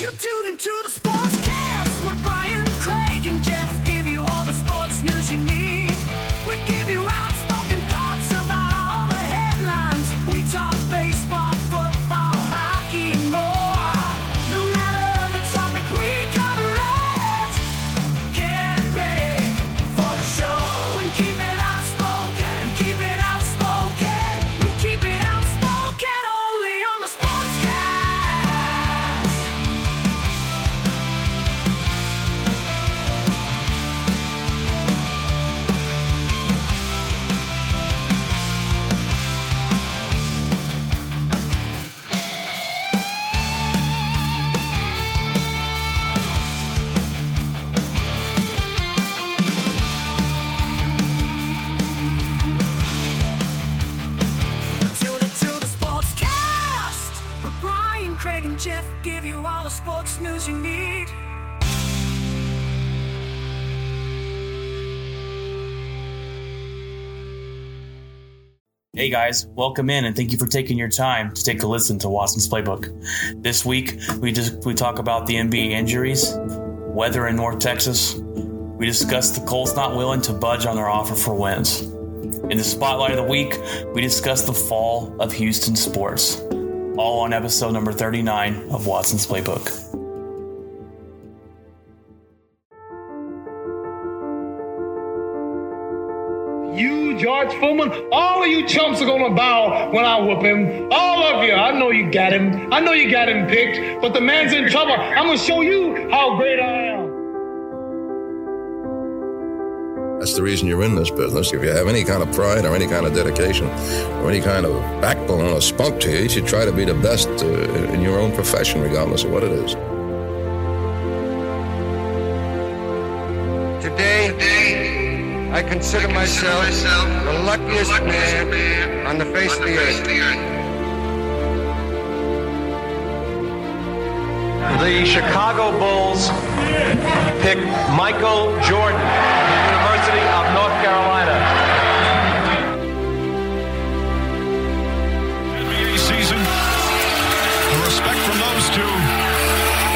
You tuned into the Sportscast Hey guys, welcome in and thank you for taking your time to take a listen to Watson's Playbook. This week we just we talk about the NBA injuries, weather in North Texas. We discuss the Colts not willing to budge on their offer for Wentz. In the spotlight of the week, we discuss the fall of Houston sports. All on episode number 39 of Watson's Playbook. George Foreman, all of you chumps are gonna bow when I whoop him. All of you. I know you got him. I know you got him picked, but the man's in trouble. I'm gonna show you how great I am. That's the reason you're in this business. If you have any kind of pride or any kind of dedication or any kind of backbone or spunk to you, you should try to be the best uh, in your own profession, regardless of what it is. Today, I consider myself the luckiest man on the face of the earth. The Chicago Bulls pick Michael Jordan, University of North Carolina. NBA season. The respect from those two.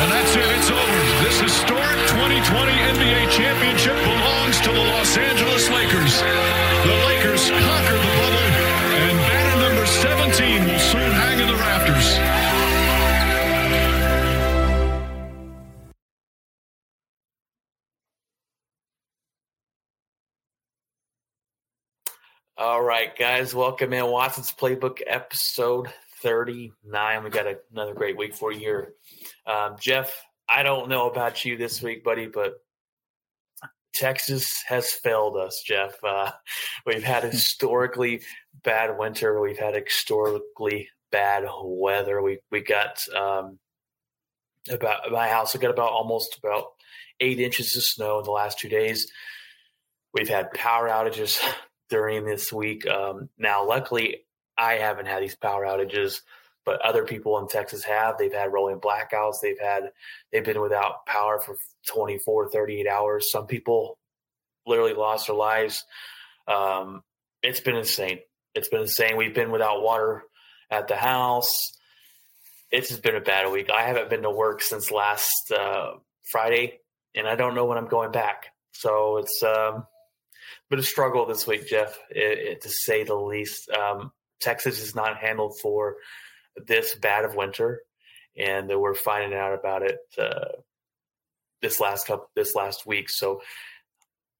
And that's it. It's over. This historic 2020 NBA championship belongs to the Los Angeles Lakers. The Lakers conquered the bubble, and banner number 17 will soon hang in the rafters. All right, guys, welcome in Watson's Playbook episode 39. We got another great week for you here. Um, Jeff, I don't know about you this week, buddy, but Texas has failed us, Jeff. Uh, we've had historically bad winter. We've had historically bad weather. We we got um, about my house. We got about almost about eight inches of snow in the last two days. We've had power outages during this week. Um, now, luckily, I haven't had these power outages, but other people in Texas have. They've had rolling blackouts. They've had they've been without power for 24, 38 hours. Some people literally lost their lives. Um, it's been insane. It's been insane. We've been without water at the house. It's just been a bad week. I haven't been to work since last uh, Friday, and I don't know when I'm going back. So it's um, been a struggle this week, Jeff, it, it, to say the least. Um, Texas is not handled for this bad of winter, and we're finding out about it uh, this last couple this last week. So,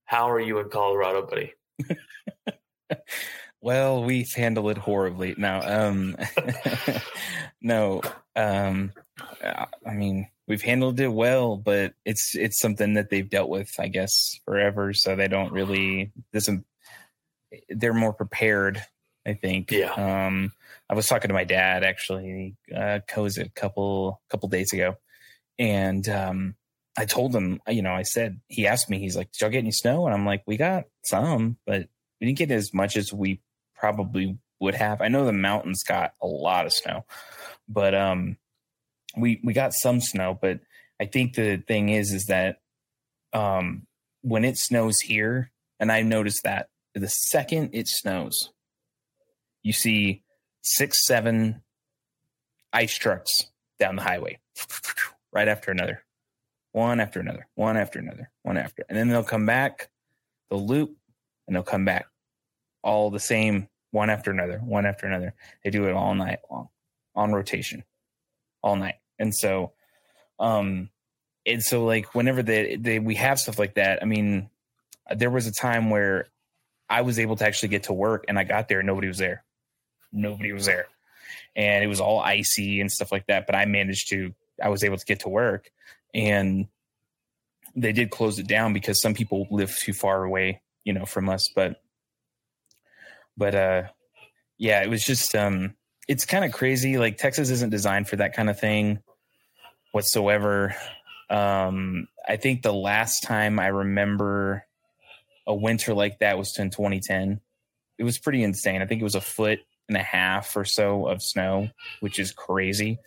how are you in Colorado, buddy? well, we handle it horribly now. Um, no, um, I mean we've handled it well, but it's it's something that they've dealt with, I guess, forever. So they don't really doesn't. They're more prepared, I think. Yeah. Um, I was talking to my dad actually, uh, a couple couple days ago, and um, I told him, you know, I said he asked me, he's like, "Did y'all get any snow?" And I'm like, "We got some, but we didn't get as much as we probably would have. I know the mountains got a lot of snow, but um, we we got some snow. But I think the thing is, is that um, when it snows here, and I noticed that the second it snows, you see six, seven ice trucks down the highway, right after another, one after another, one after another, one after, and then they'll come back, they'll loop, and they'll come back, all the same, one after another, one after another. They do it all night long, on rotation, all night, and so, um, and so like whenever they, they we have stuff like that, I mean, there was a time where I was able to actually get to work, and I got there, and nobody was there, nobody was there and it was all icy and stuff like that. But I managed to, I was able to get to work and they did close it down because some people live too far away, you know, from us. But, but, uh, yeah, it was just, um, it's kind of crazy. Like Texas isn't designed for that kind of thing whatsoever. Um, I think the last time I remember a winter like that was in 2010. It was pretty insane. I think it was a foot and a half or so of snow, which is crazy.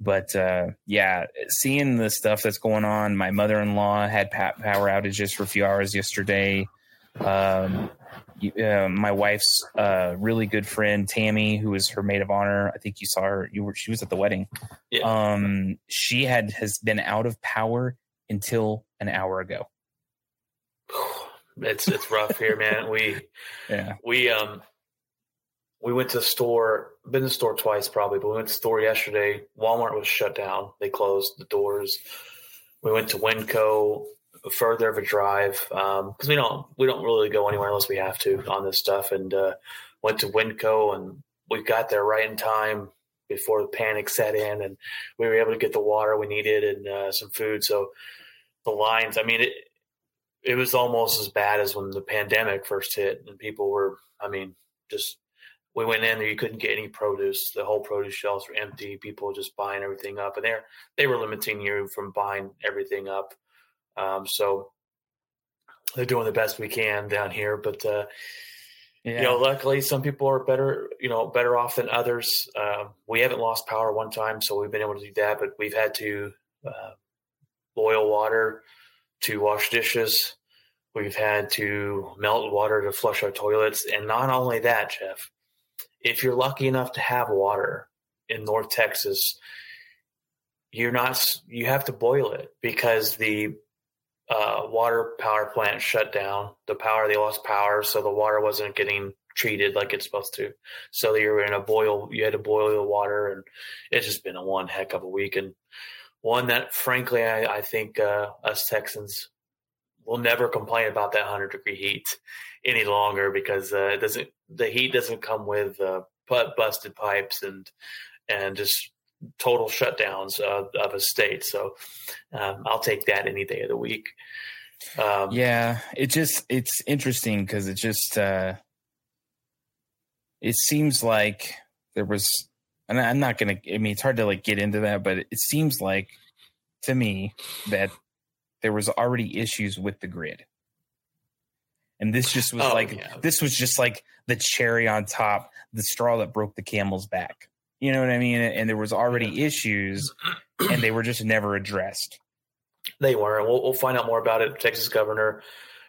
But uh, yeah, seeing the stuff that's going on, my mother in law had power outages for a few hours yesterday. Um, uh, my wife's uh, really good friend Tammy, who is her maid of honor. I think you saw her. You were she was at the wedding. Yeah. Um, she had has been out of power until an hour ago. It's it's rough here, man. We Yeah. we um we went to the store, been to the store twice probably, but we went to the store yesterday. Walmart was shut down. They closed the doors. We went to WinCo, further of a drive because um, we don't we don't really go anywhere unless we have to on this stuff. And uh, went to WinCo, and we got there right in time before the panic set in, and we were able to get the water we needed and uh, some food. So the lines, I mean, it it was almost as bad as when the pandemic first hit, and people were, I mean, just we went in there, you couldn't get any produce. The whole produce shelves were empty. People just buying everything up, and they they were limiting you from buying everything up. Um, so they're doing the best we can down here, but uh, Yeah. you know, luckily some people are better, you know, better off than others. Uh, we haven't lost power one time, so we've been able to do that, but we've had to uh, boil water to wash dishes. We've had to melt water to flush our toilets, and not only that, Jeff if you're lucky enough to have water in North Texas, you're not you have to boil it because the uh, water power plant shut down. The power they lost power, so the water wasn't getting treated like it's supposed to. So you were in a boil. You had to boil the water, and it's just been a one heck of a week, and one that frankly I, I think uh, us Texans will never complain about that hundred degree heat any longer because uh, it doesn't the heat doesn't come with uh, busted pipes and and just total shutdowns of, of a state. So um, I'll take that any day of the week. Um, yeah, it just it's interesting because it just uh it seems like there was and I'm not gonna I mean it's hard to like get into that, but it seems like to me that there was already issues with the grid. And this just was Oh, like yeah. this was just like the cherry on top, the straw that broke the camel's back. You know what I mean? And there was already issues and they were just never addressed. They were. We'll, we'll find out more about it. Texas Governor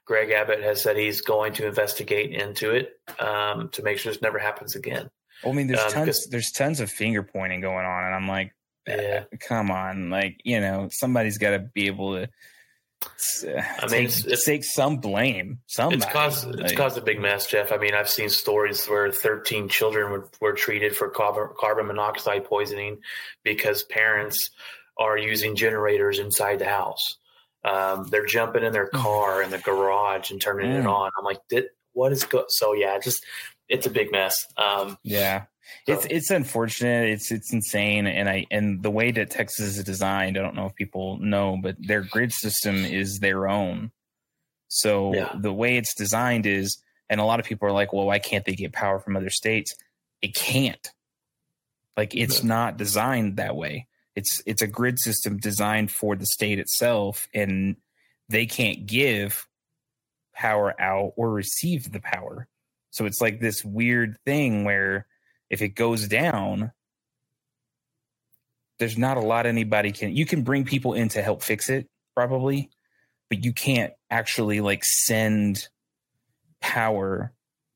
Greg Abbott has said he's going to investigate into it um, to make sure this never happens again. I mean, there's Um, tons, there's tons of finger pointing going on, and I'm like, Yeah. come on, like you know, somebody's got to be able to. Uh, I mean, take, it's- it's- take some blame. Some It's caused it's Like, caused a big mess, Jeff. I mean, I've seen stories where 13 children were, were treated for carbon, carbon monoxide poisoning because parents are using generators inside the house. Um, they're jumping in their car in the garage and turning it Mm. on. I'm like, what is go? So yeah, just it's a big mess. Um, Yeah. It's So- it's unfortunate. It's it's insane, and I and the way that Texas is designed, I don't know if people know, but their grid system is their own. So Yeah. the way it's designed is, and a lot of people are like, "Well, why can't they get power from other states?" It can't. Like it's not designed that way. It's it's a grid system designed for the state itself, and they can't give power out or receive the power. So it's like this weird thing where if it goes down, there's not a lot anybody can you can bring people in to help fix it probably, but you can't actually like send power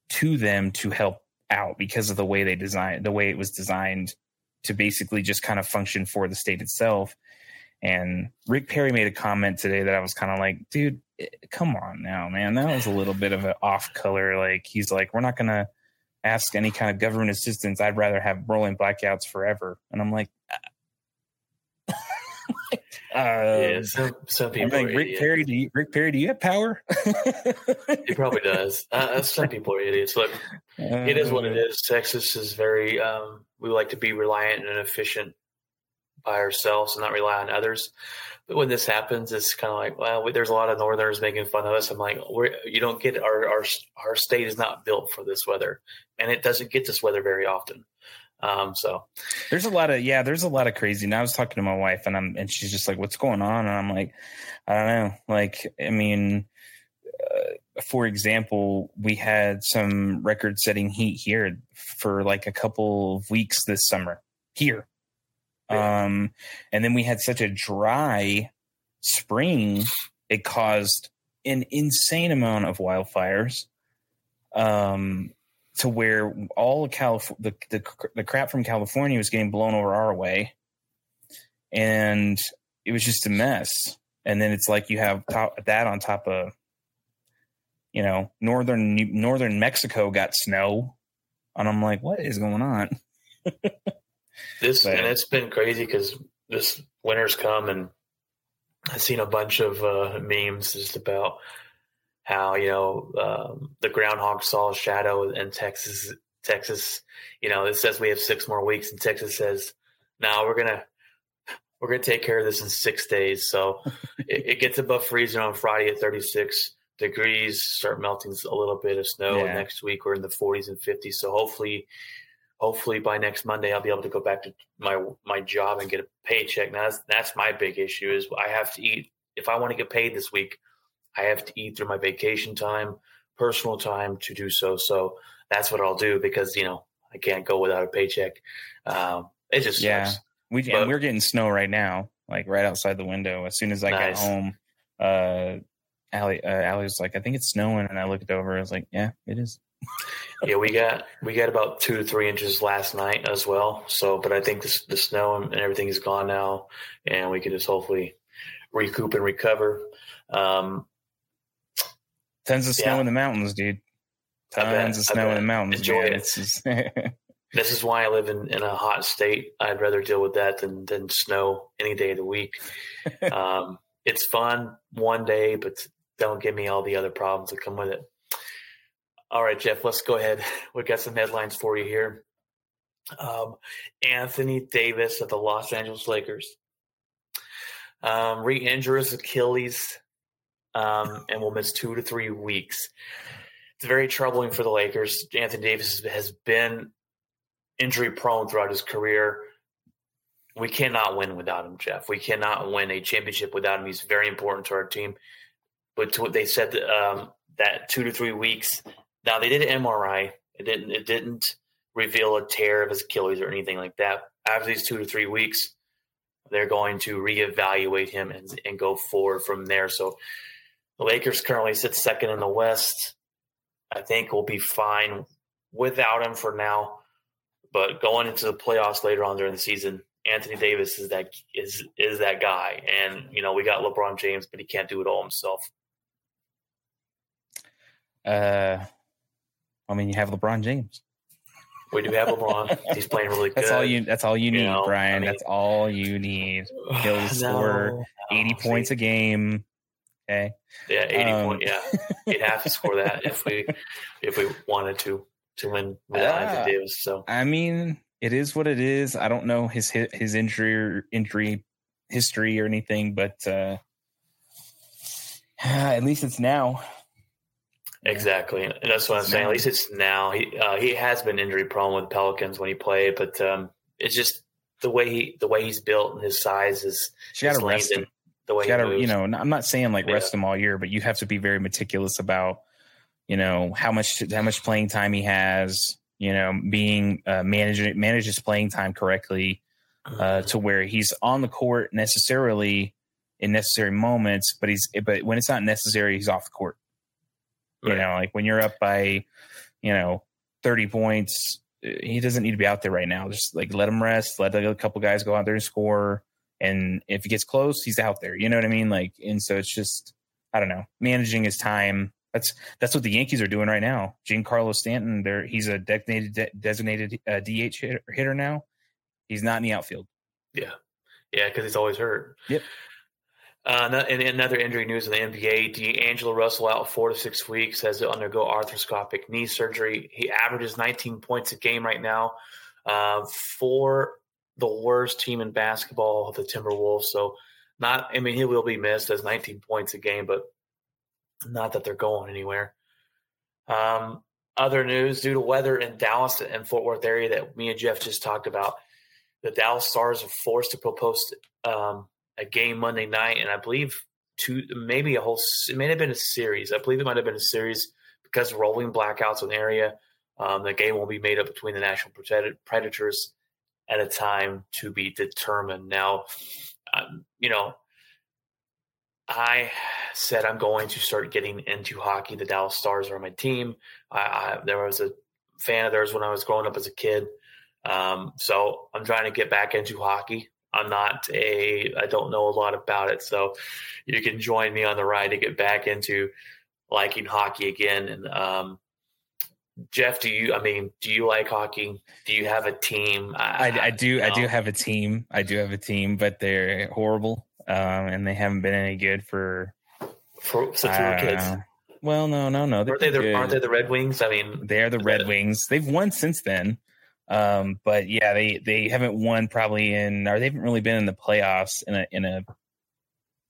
to them to help out because of the way they designed the way it was designed to basically just kind of function for the state itself. And Rick Perry made a comment today that I was kind of like, dude, eh, come on now, man. That was a little bit of an off color. Like he's like, we're not gonna ask any kind of government assistance. I'd rather have rolling blackouts forever. And I'm like, uh, yeah, some some people. like, Rick idiots. Perry, do you, Rick Perry, do you have power? He probably does. Uh, some people are idiots. Look, it is what it Uh. Texas is very. Um, we like to be reliant and efficient by ourselves and not rely on others. But when this happens, it's kind of like, well, we, there's a lot of Northerners making fun of us. I'm like, you don't get our our our state is not built for this weather, and it doesn't get this weather very often. Um, so There's a lot of yeah, there's a lot of crazy. And I was talking to my wife, and I'm and she's just like, "What's going on?" And I'm like, "I don't know." Like, I mean, uh, for example, we had some record-setting heat here for like a couple of weeks this summer here, um, and then we had such a dry spring, it caused an insane amount of wildfires. Um, to where all the, the the crap from California was getting blown over our way, and it was just a mess. And then it's like you have top, that on top of, you know, northern northern Mexico got snow, and I'm like, what is going on? this But- and it's been crazy because this winter's come and I've seen a bunch of uh, memes just about how you know um, the groundhog saw a shadow in Texas. Texas, you know, it says we have six more weeks, and Texas says, "No, we're gonna we're gonna take care of this in six days." So it, it gets above freezing on Friday at 36 degrees. Start melting a little bit of snow. Yeah. And next week we're in the 40s and 50s. So hopefully, hopefully by next Monday I'll be able to go back to my my job and get a paycheck. Now that's that's my big issue is I have to eat if I want to get paid this week. I have to eat through my vacation time, personal time to do so. So that's what I'll do because you know I can't go without a paycheck. Um, it just Yeah. sucks. We But- we're getting snow right now, like right outside the window. As soon as I Nice. got home, uh, Allie, uh, Allie was like, "I think it's snowing," and I looked over. I was like, "Yeah, it is." Yeah, we got we got about two to three inches last night as well. So, but I think the, the snow and everything is gone now, and we can just hopefully recoup and recover. Um, Tons of snow Yeah. in the mountains, dude. Tons of snow in the mountains. Enjoy it. This is why I live in, in a hot state. I'd rather deal with that than than snow any day of the week. um, it's fun one day, but don't give me all the other problems that come with it. All right, Jeff, let's go ahead. We've got some headlines for you here. Um, Anthony Davis of the Los Angeles Lakers um, re-injure his Achilles um, and will miss two to three weeks. It's very troubling for the Lakers. Anthony Davis has been injury prone throughout his career. We cannot win without him, Jeff. We cannot win a championship without him. He's very important to our team. But to what they said um, that two to three weeks. Now they did an MRI. It didn't. It didn't reveal a tear of his Achilles or anything like that. After these two to three weeks, they're going to reevaluate him and, and go forward from there. So the Lakers currently sit second in the West. I think we'll be fine without him for now. But going into the playoffs later on during the season, Anthony Davis is that is is that guy. And you know, we got LeBron James, but he can't do it all himself. uh, I mean, you have LeBron James. We do have LeBron. He's playing really good. That's all you. That's all you You need, know, Brian. I mean- that's all you need. He'll No, score no, Eighty see, points a game. Okay. Yeah, eighty Um, point. Yeah, he'd have to score that if we if we wanted to to win without. Anthony Davis. So I mean, it is what it is. I don't know his his injury injury history or anything, but uh, at least it's now. Exactly, and that's what I'm saying. At least it's now. He uh, he has been injury prone with Pelicans when he played, but um, it's just the way he the way he's built and his size is. She got to rest him. The way You gotta, moves. you know. I'm not saying like Yeah. rest him all year, but you have to be very meticulous about, you know, how much how much playing time he has. You know, being uh, managing manages playing time correctly. uh, to where he's on the court necessarily in necessary moments, but he's but when it's not necessary, he's off the court. You Right. know, like when you're up by, you know, thirty points, uh, he doesn't need to be out there right now. Just like let him rest, let a couple guys go out there and score, and if it gets close, he's out there. You know what I mean? Like, and so it's just I don't know, managing his time. That's that's what the Yankees are doing right now. Giancarlo Stanton, there he's a designated de- designated uh, DH hitter, hitter now. He's not in the outfield. Yeah, yeah, because he's always hurt. Yep. Uh, another injury news in the NBA: D'Angelo Russell out four to six weeks has to undergo arthroscopic knee surgery. He averages 19 points a game right now uh, for the worst team in basketball, the Timberwolves. So, not I mean he will be missed as 19 points a game, but not that they're going anywhere. Um, other news due to weather in Dallas and Fort Worth area that me and Jeff just talked about, the Dallas Stars are forced to post um, a game Monday night, and I believe two, maybe a whole. It may have been a series. I believe it might have been a series because rolling blackouts in the area. Um, the game will be made up between the Nashville Predators at a time to be determined. Now, um, you know, I said I'm going to start getting into hockey. The Dallas Stars are my team. I, I there was a fan of theirs when I was growing up as a kid. Um, so I'm trying to get back into hockey. I'm not a I don't know a lot about it, so you can join me on the ride to get back into liking hockey again. And um, Jeff, do you? I mean, do you like hockey? Do you have a team? I, I do. I do have a team. I do have a team, but they're horrible, um, and they haven't been any good for. for since we I were kids. know. Well, no, no, no. Aren't they, the, aren't they the Red Wings? I mean, They are the Red Wings. They've won since then. Um, but yeah, they they haven't won probably in or they haven't really been in the playoffs in a in a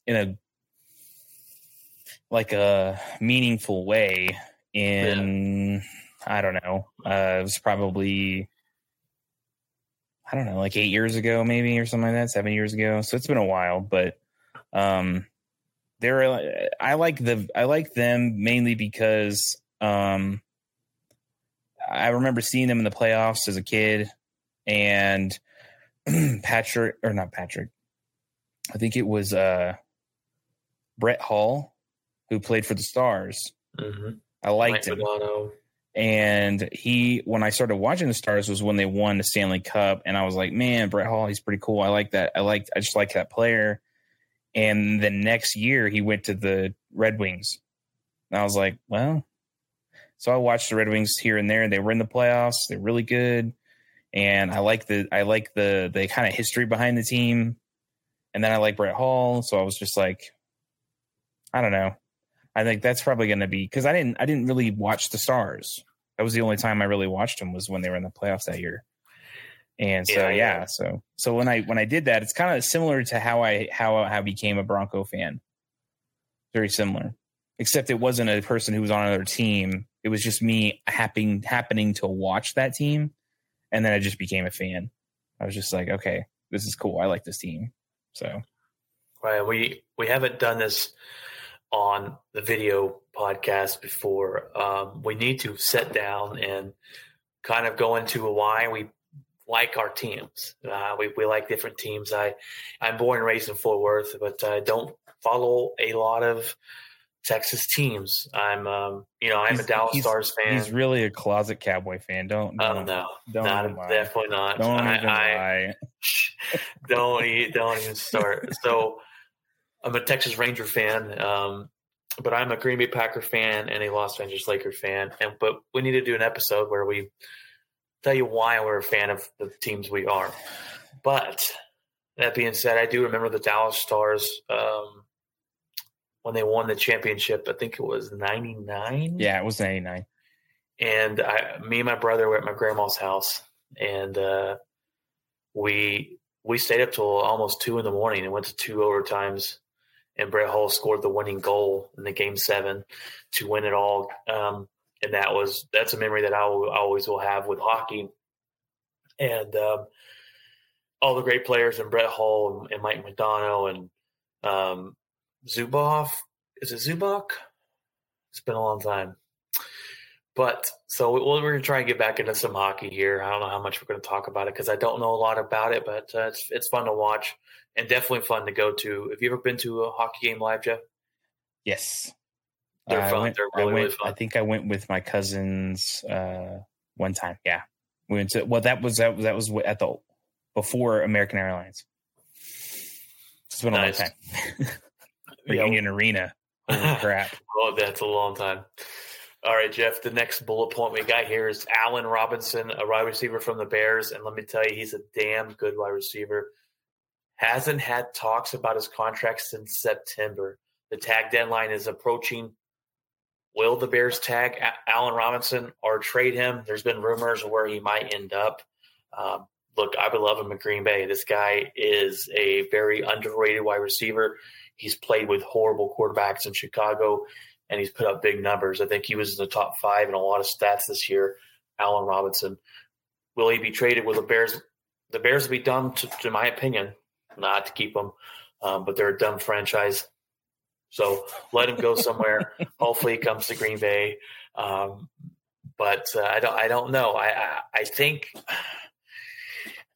in a like a meaningful way in I don't know. Uh it was probably I don't know, like eight years ago maybe or something like that, seven years ago. So it's been a while, but um they're I like the I like them mainly because um I remember seeing them in the playoffs as a kid, and Patrick or not Patrick, I think it was uh, Brett Hull who played for the Stars. mhm. I liked Mike him, Modano. and he when I started watching the Stars was when they won the Stanley Cup, and I was like, man, Brett Hull, he's pretty cool. I like that. I liked. I just like that player. And the next year, he went to the Red Wings. And I was like, well, so I watched the Red Wings here and there. They were in the playoffs. They're really good, and I like the I like the the kind of history behind the team. And then I like Brett Hull, so I was just like, I don't know. I think that's probably going to be because I didn't I didn't really watch the Stars. That was the only time I really watched them was when they were in the playoffs that year. And so Yeah, yeah, so so when I when I did that, it's kind of similar to how I how I became a Bronco fan. Very similar, except it wasn't a person who was on another team. It was just me happening happening to watch that team, and then I just became a fan. I was just like, okay, this is cool. I like this team. So Right. We we haven't done this on the video podcast before. Um, we need to sit down and kind of go into why we like our teams. Uh, we we like different teams. I I'm born and raised in Fort Worth, but I don't follow a lot of Texas teams. I'm um, you know I'm a Dallas Stars fan. he's really a closet Cowboy fan. Don't Oh don't, no, don't not lie. definitely not. don't I, even I, lie. don't e- don't even start. So I'm a Texas Ranger fan, um, but I'm a Green Bay Packer fan and a Los Angeles Laker fan. And but we need to do an episode where we tell you why we're a fan of the teams we are. But that being said, I do remember the Dallas Stars um, when they won the championship. I think it was '99 Yeah, it was ninety nine. and I, me and my brother were at my grandma's house, and uh, we we stayed up till almost two in the morning and went to two overtimes. And Brett Hull scored the winning goal in the game seven to win it all. Um, and that was that's a memory that I will, always will have with hockey. And um, all the great players and Brett Hull and, and Mike Modano and um, Zubov. Is it Zubok? It's been a long time. But so we- we're going to try and get back into some hockey here. I don't know how much we're going to talk about it because I don't know a lot about it, but uh, it's it's fun to watch and definitely fun to go to. Have you ever been to a hockey game live, Jeff? Yes. They're I fun. went- They're I really, went, really fun. I think I went with my cousins uh, one time. Yeah, we went to. Well, that was that was that was at the before American Airlines. It's been a Nice. long time. Yeah. Reunion Arena. Holy crap. Oh, that's a long time. All right, Jeff. The next bullet point we got here is Allen Robinson, a wide receiver from the Bears, and let me tell you, he's a damn good wide receiver. Hasn't had talks about his contract since September. The tag deadline is approaching. Will the Bears tag Allen Robinson or trade him? There's been rumors where he might end up. Um, look, I would love him at Green Bay. This guy is a very underrated wide receiver. He's played with horrible quarterbacks in Chicago, and he's put up big numbers. I think he was in the top five in a lot of stats this year. Allen Robinson. Will he be traded? Will the Bears? The Bears will be dumb, to, to my opinion, not to keep him, um, but they're a dumb franchise. So let him go somewhere. Hopefully, he comes to Green Bay. Um, but uh, I don't. I don't know. I, I I think.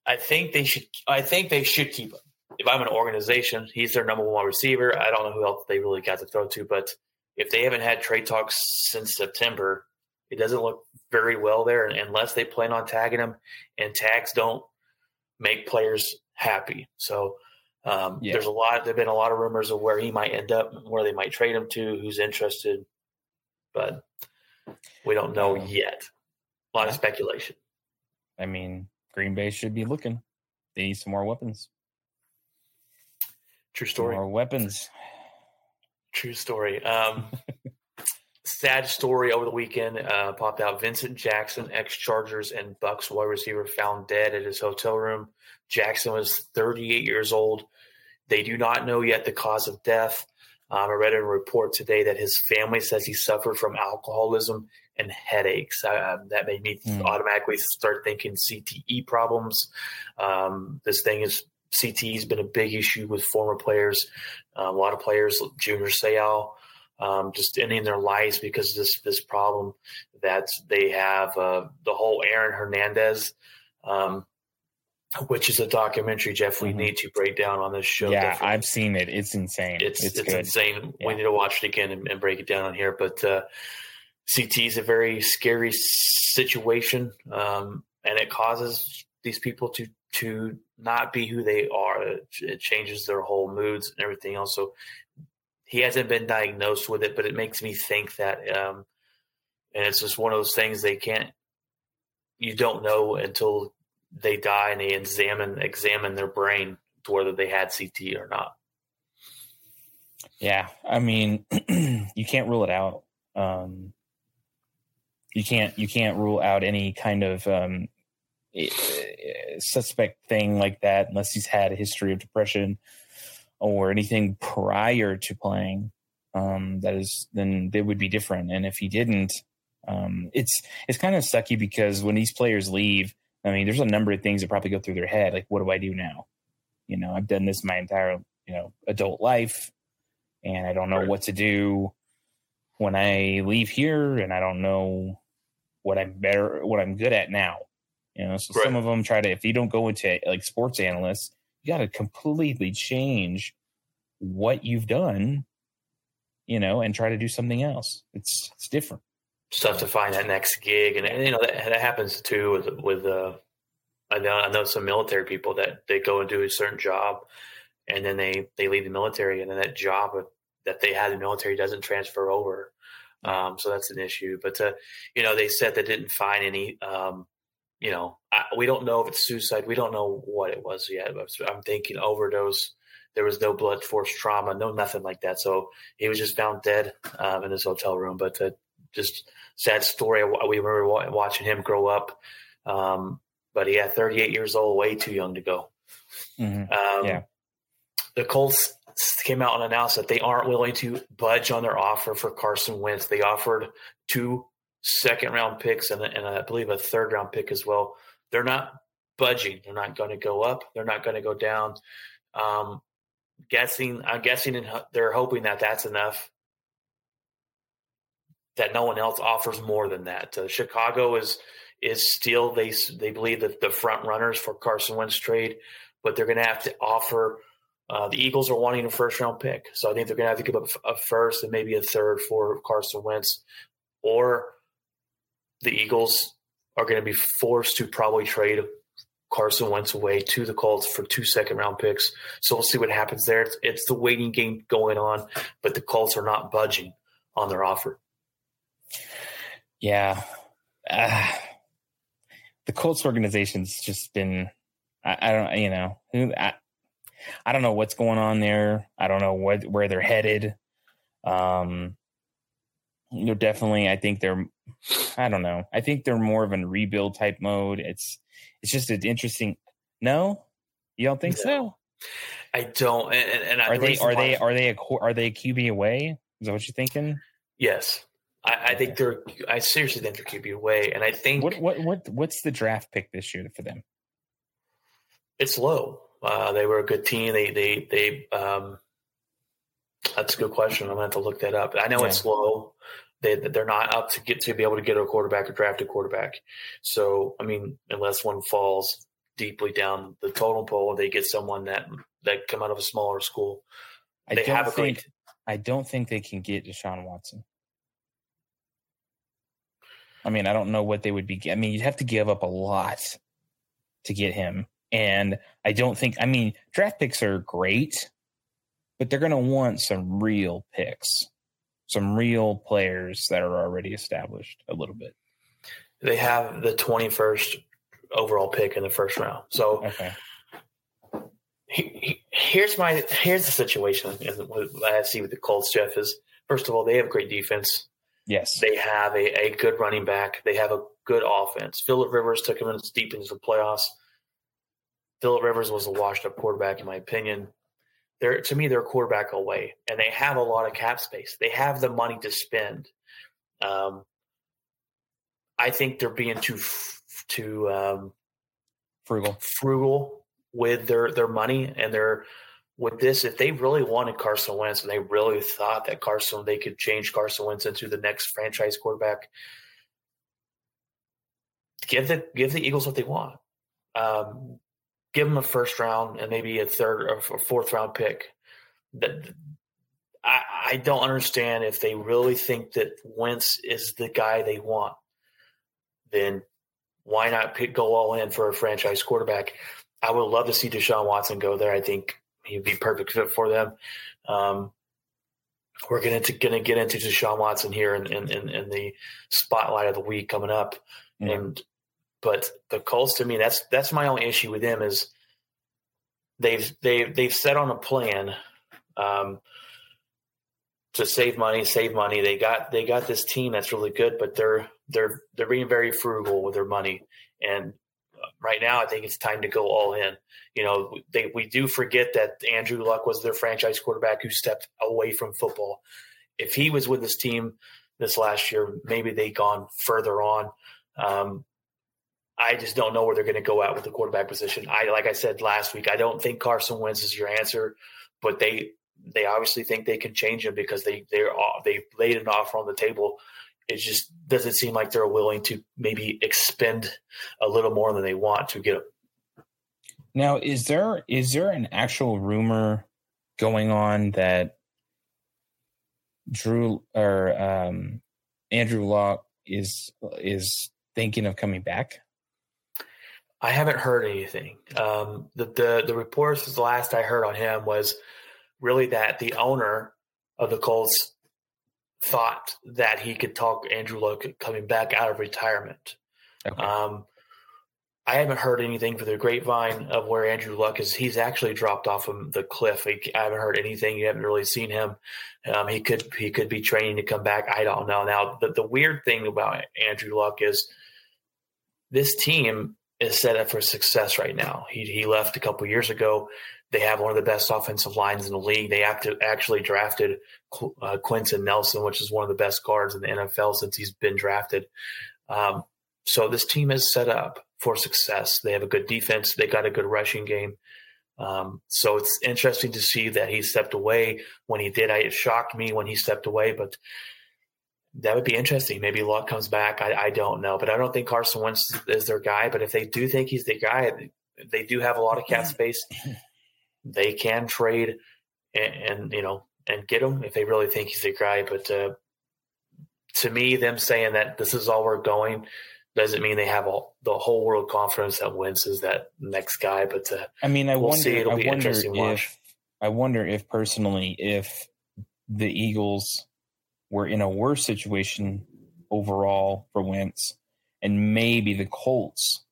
I think they should. I think they should keep him. If I'm an organization, he's their number one receiver. I don't know who else they really got to throw to, but if they haven't had trade talks since September, it doesn't look very well there unless they plan on tagging him. And tags don't make players happy. So um, Yeah. there's a lot. There've been a lot of rumors of where he might end up, where they might trade him to, who's interested, but we don't know Yeah. yet. A lot of speculation. I mean, Green Bay should be looking. They need some more weapons. True story. More weapons. True story. Um, sad story over the weekend uh, popped out. Vincent Jackson, ex Chargers and Bucs wide receiver, found dead at his hotel room. Jackson was 38 years old. They do not know yet the cause of death. Um, I read in a report today that his family says he suffered from alcoholism and headaches. Uh, that made me Hmm. automatically start thinking CTE problems. Um, this thing is CTE has been a big issue with former players. Uh, a lot of players, Junior Seau, um, just ending their lives because of this this problem that they have. Uh, the whole Aaron Hernandez, um, which is a documentary, Jeff, we Mhm. need to break down on this show. yeah, definitely. I've seen it. It's insane. it's It's, it's, good. insane. We need to watch it again and, and break it down on here. But uh, CT is a very scary situation, um, and it causes these people to to not be who they are. It, changes their whole moods and everything else. So he hasn't been diagnosed with it, but it makes me think that, um, and it's just one of those things they can't. You don't know until they die and they examine examine their brain to whether they had CT or not. Yeah, I mean, you can't rule it out. Um, you can't you can't rule out any kind of um, suspect thing like that unless he's had a history of depression or anything prior to playing. Um, that is, then they would be different. And if he didn't, um, it's it's kind of sucky because when these players leave, I mean, there's a number of things that probably go through their head. Like, what do I do now? You know, I've done this my entire you know adult life and I don't know Right. what to do when I leave here, and I don't know what I'm better, what I'm good at now. You know, so some of them try to. If you don't go into like sports analysts, you got to completely change what you've done, you know, and try to do something else. It's it's different. stuff to find that next gig, and, and, you know that, that happens too with with uh, I know I know some military people that they go and do a certain job, and then they they leave the military, and then that job that they had in the military doesn't transfer over, um, so that's an issue. But uh, you know they said they didn't find any. Um, you know, I, we don't know if it's suicide. We don't know what it was yet. I'm thinking overdose. There was no blood force trauma, no nothing like that. So he was just found dead um, in his hotel room. But uh, just sad story. We remember watching him grow up, um, but he had 38 years old, way too young to go. Mhm. Um, Yeah. The Colts came out and announced that they aren't willing to budge on their offer for Carson Wentz. They offered two second round picks and, and I believe a third round pick as well. They're not budging. They're not going to go up. They're not going to go down. Um, guessing, I'm guessing and they're hoping that that's enough that no one else offers more than that. Uh, Chicago is is still they they believe that the front runners for Carson Wentz trade, but they're going to have to offer. Uh, the Eagles are wanting a first round pick, so I think they're going to have to give up a first and maybe a third for Carson Wentz, or the Eagles are going to be forced to probably trade Carson Wentz away to the Colts for two second round picks. So we'll see what happens there. It's, it's the waiting game going on, but the Colts are not budging on their offer. Yeah. Uh, the Colts organization's just been, I, I don't, you know, I, I don't know what's going on there. I don't know what, where they're headed. Um, they're definitely, I think they're, I don't know. I think they're more of a rebuild type mode. It's, it's just an interesting, no, you don't think so? I don't. And, and Are the they, reason are they, are they, a, are they a QB away? Is that what you're thinking? Yes. I, I think they're, I seriously think they're QB away. And I think What, what, what, what's the draft pick this year for them? it's low. Uh, they were a good team. They, they, they, um, that's a good question. I'm gonna have to look that up. I know Yeah. it's low. They, they're not up to get to be able to get a quarterback or draft a quarterback. So, I mean, unless one falls deeply down the totem pole, they get someone that, that come out of a smaller school. I They don't have a think, great, I don't think they can get Deshaun Watson. I mean, I don't know what they would be. I mean, you'd have to give up a lot to get him. And I don't think, I mean, draft picks are great, but they're going to want some real picks, some real players that are already established a little bit. they have the 21st overall pick in the first round. So, Okay. he, he- here's my here's the situation and what I see with the Colts. Jeff is first of all they have great defense. Yes. They have a, a good running back. They have a good offense. Philip Rivers took them in deep into the playoffs. Philip Rivers was a washed up quarterback in my opinion. They're to me they're a quarterback away, and they have a lot of cap space. They have the money to spend. Um, I think they're being too too um, Frugal. frugal with their their money and their with this if they really wanted Carson Wentz and they really thought that Carson they could change Carson Wentz into the next franchise quarterback give the give the Eagles what they want um, give them a first round and maybe a third or a fourth round pick that I, I don't understand if they really think that Wentz is the guy they want then why not pick, go all in for a franchise quarterback? I would love to see Deshaun Watson go there. I think he'd be perfect fit for them. Um, we're going to going to get into Deshaun Watson here in, in, in, in the spotlight of the week coming up, Yeah. and but the Colts to me that's that's my only issue with them is they've they've they've set on a plan um, to save money, save money. They got they got this team that's really good, but they're they're they're being very frugal with their money. And uh, right now, I think it's time to go all in. You know, they we do forget that Andrew Luck was their franchise quarterback who stepped away from football. If he was with this team this last year, maybe they gone further on. Um, I just don't know where they're going to go at with the quarterback position. I like I said last week, I don't think Carson Wentz is your answer, but they they obviously think they can change him because they they're they laid an offer on the table. It just doesn't seem like they're willing to maybe expend a little more than they want to get him. Now, is there is there an actual rumor going on that Drew or um, Andrew Luck is is thinking of coming back? I haven't heard anything. Um, the, the the reports the last I heard on him was really that the owner of the Colts thought that he could talk Andrew Luck coming back out of retirement. Okay. Um, I haven't heard anything for the grapevine of where Andrew Luck is. He's actually dropped off of the cliff. I I haven't heard anything. You haven't really seen him. Um, he could he could be training to come back. I don't know. Now the, the weird thing about Andrew Luck is this team is set up for success right now. He he left a couple years ago. They have one of the best offensive lines in the league. They act, actually drafted uh, Quenton Nelson, which is one of the best guards in the NFL since he's been drafted. Um, so this team is set up for success. They have a good defense. They got a good rushing game. Um, so it's interesting to see that he stepped away when he did. I, it shocked me when he stepped away, but that would be interesting. Maybe Luck comes back. I, I don't know, but I don't think Carson Wentz is their guy. But if they do think he's the guy, they do have a lot of cap space. They can trade and, and you know and get him if they really think he's the guy. But uh, to me, them saying that this is all we're going, doesn't mean they have all the whole world confidence that Wentz is that next guy. But uh, I mean, I We'll wonder. see. It'll I be wonder interesting to watch. if I wonder if personally if the Eagles were in a worse situation overall for Wentz, and maybe the Colts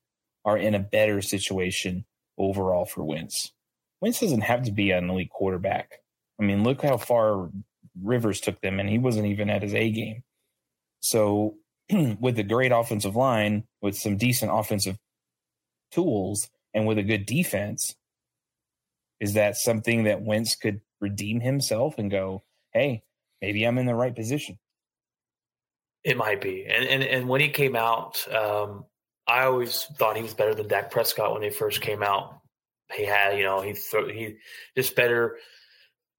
are in a better situation overall for Wentz. Wentz doesn't have to be an elite quarterback. I mean, look how far Rivers took them, and he wasn't even at his A game. So, with a great offensive line, with some decent offensive tools, and with a good defense, is that something that Wentz could redeem himself and go, hey, maybe I'm in the right position? It might be. And and and when he came out, um, I always thought he was better than Dak Prescott when he first came out. He had, you know, he he just better.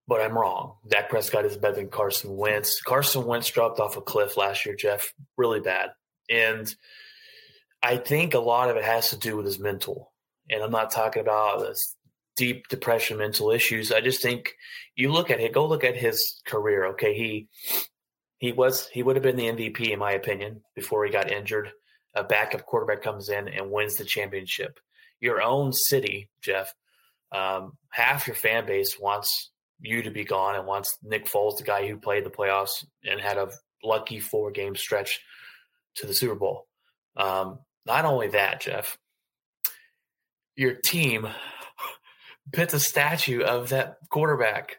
But I'm wrong. Dak Prescott is better than Carson Wentz. Carson Wentz dropped off a cliff last year, Jeff, really bad. And I think a lot of it has to do with his mental. And I'm not talking about this deep depression, mental issues. I just think you look at it, go look at his career. Okay, he he was he would have been the MVP in my opinion before he got injured. A backup quarterback comes in and wins the championship. Your own city, Jeff, um, half your fan base wants you to be gone and wants Nick Foles, the guy who played the playoffs and had a lucky four game stretch to the Super Bowl. Um, not only that, Jeff, your team puts a statue of that quarterback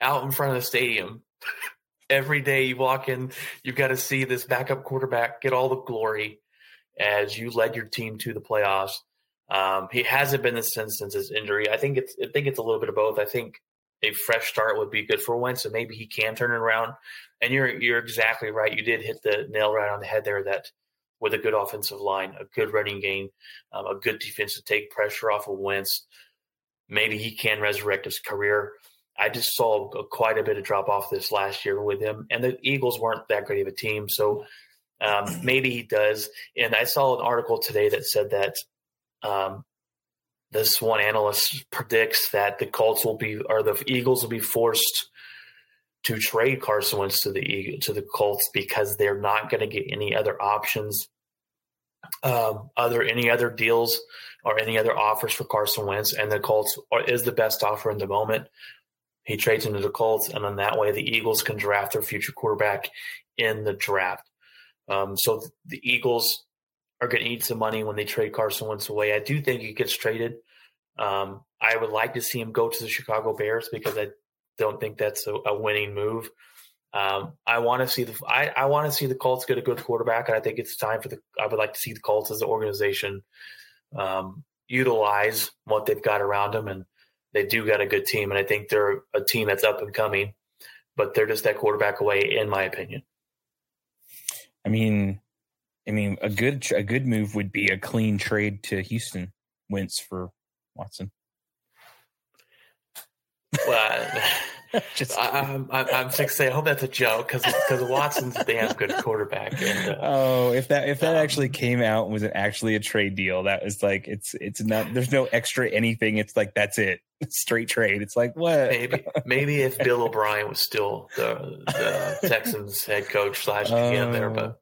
out in front of the stadium. Every day you walk in, you've got to see this backup quarterback get all the glory as you led your team to the playoffs. Um, he hasn't been this since since his injury. I think it's I think it's a little bit of both. I think a fresh start would be good for Wentz, and maybe he can turn it around. And you're you're exactly right. You did hit the nail right on the head there. That with a good offensive line, a good running game, um, a good defense to take pressure off of Wentz, maybe he can resurrect his career. I just saw a, quite a bit of drop off this last year with him, and the Eagles weren't that great of a team, so um, maybe he does. And I saw an article today that said that um, this one analyst predicts that the Colts will be or the Eagles will be forced to trade Carson Wentz to the to the Colts because they're not going to get any other options, um, other any other deals or any other offers for Carson Wentz, and the Colts are, is the best offer in the moment. He trades into the Colts, and then that way the Eagles can draft their future quarterback in the draft. Um, so the Eagles are going to eat some money when they trade Carson Wentz away. I do think he gets traded. Um, I would like to see him go to the Chicago Bears because I don't think that's a, a winning move. Um, I want to see the I, I want to see the Colts get a good quarterback, and I think it's time for the. I would like to see the Colts as an organization um, utilize what they've got around them, and they do got a good team, and I think they're a team that's up and coming, but they're just that quarterback away, in my opinion. I mean, I mean, a good a good move would be a clean trade to Houston, Wentz for Watson. Well, Just I, I'm I'm I'm sick to say I hope that's a joke because because Watson's a damn good quarterback, and uh, oh, if that if that Um, actually came out and was it actually a trade deal, that was like it's it's not. There's no extra anything. It's like that's it, straight trade. It's like what? maybe maybe if Bill O'Brien was still the, the Texans head coach slash GM there, but.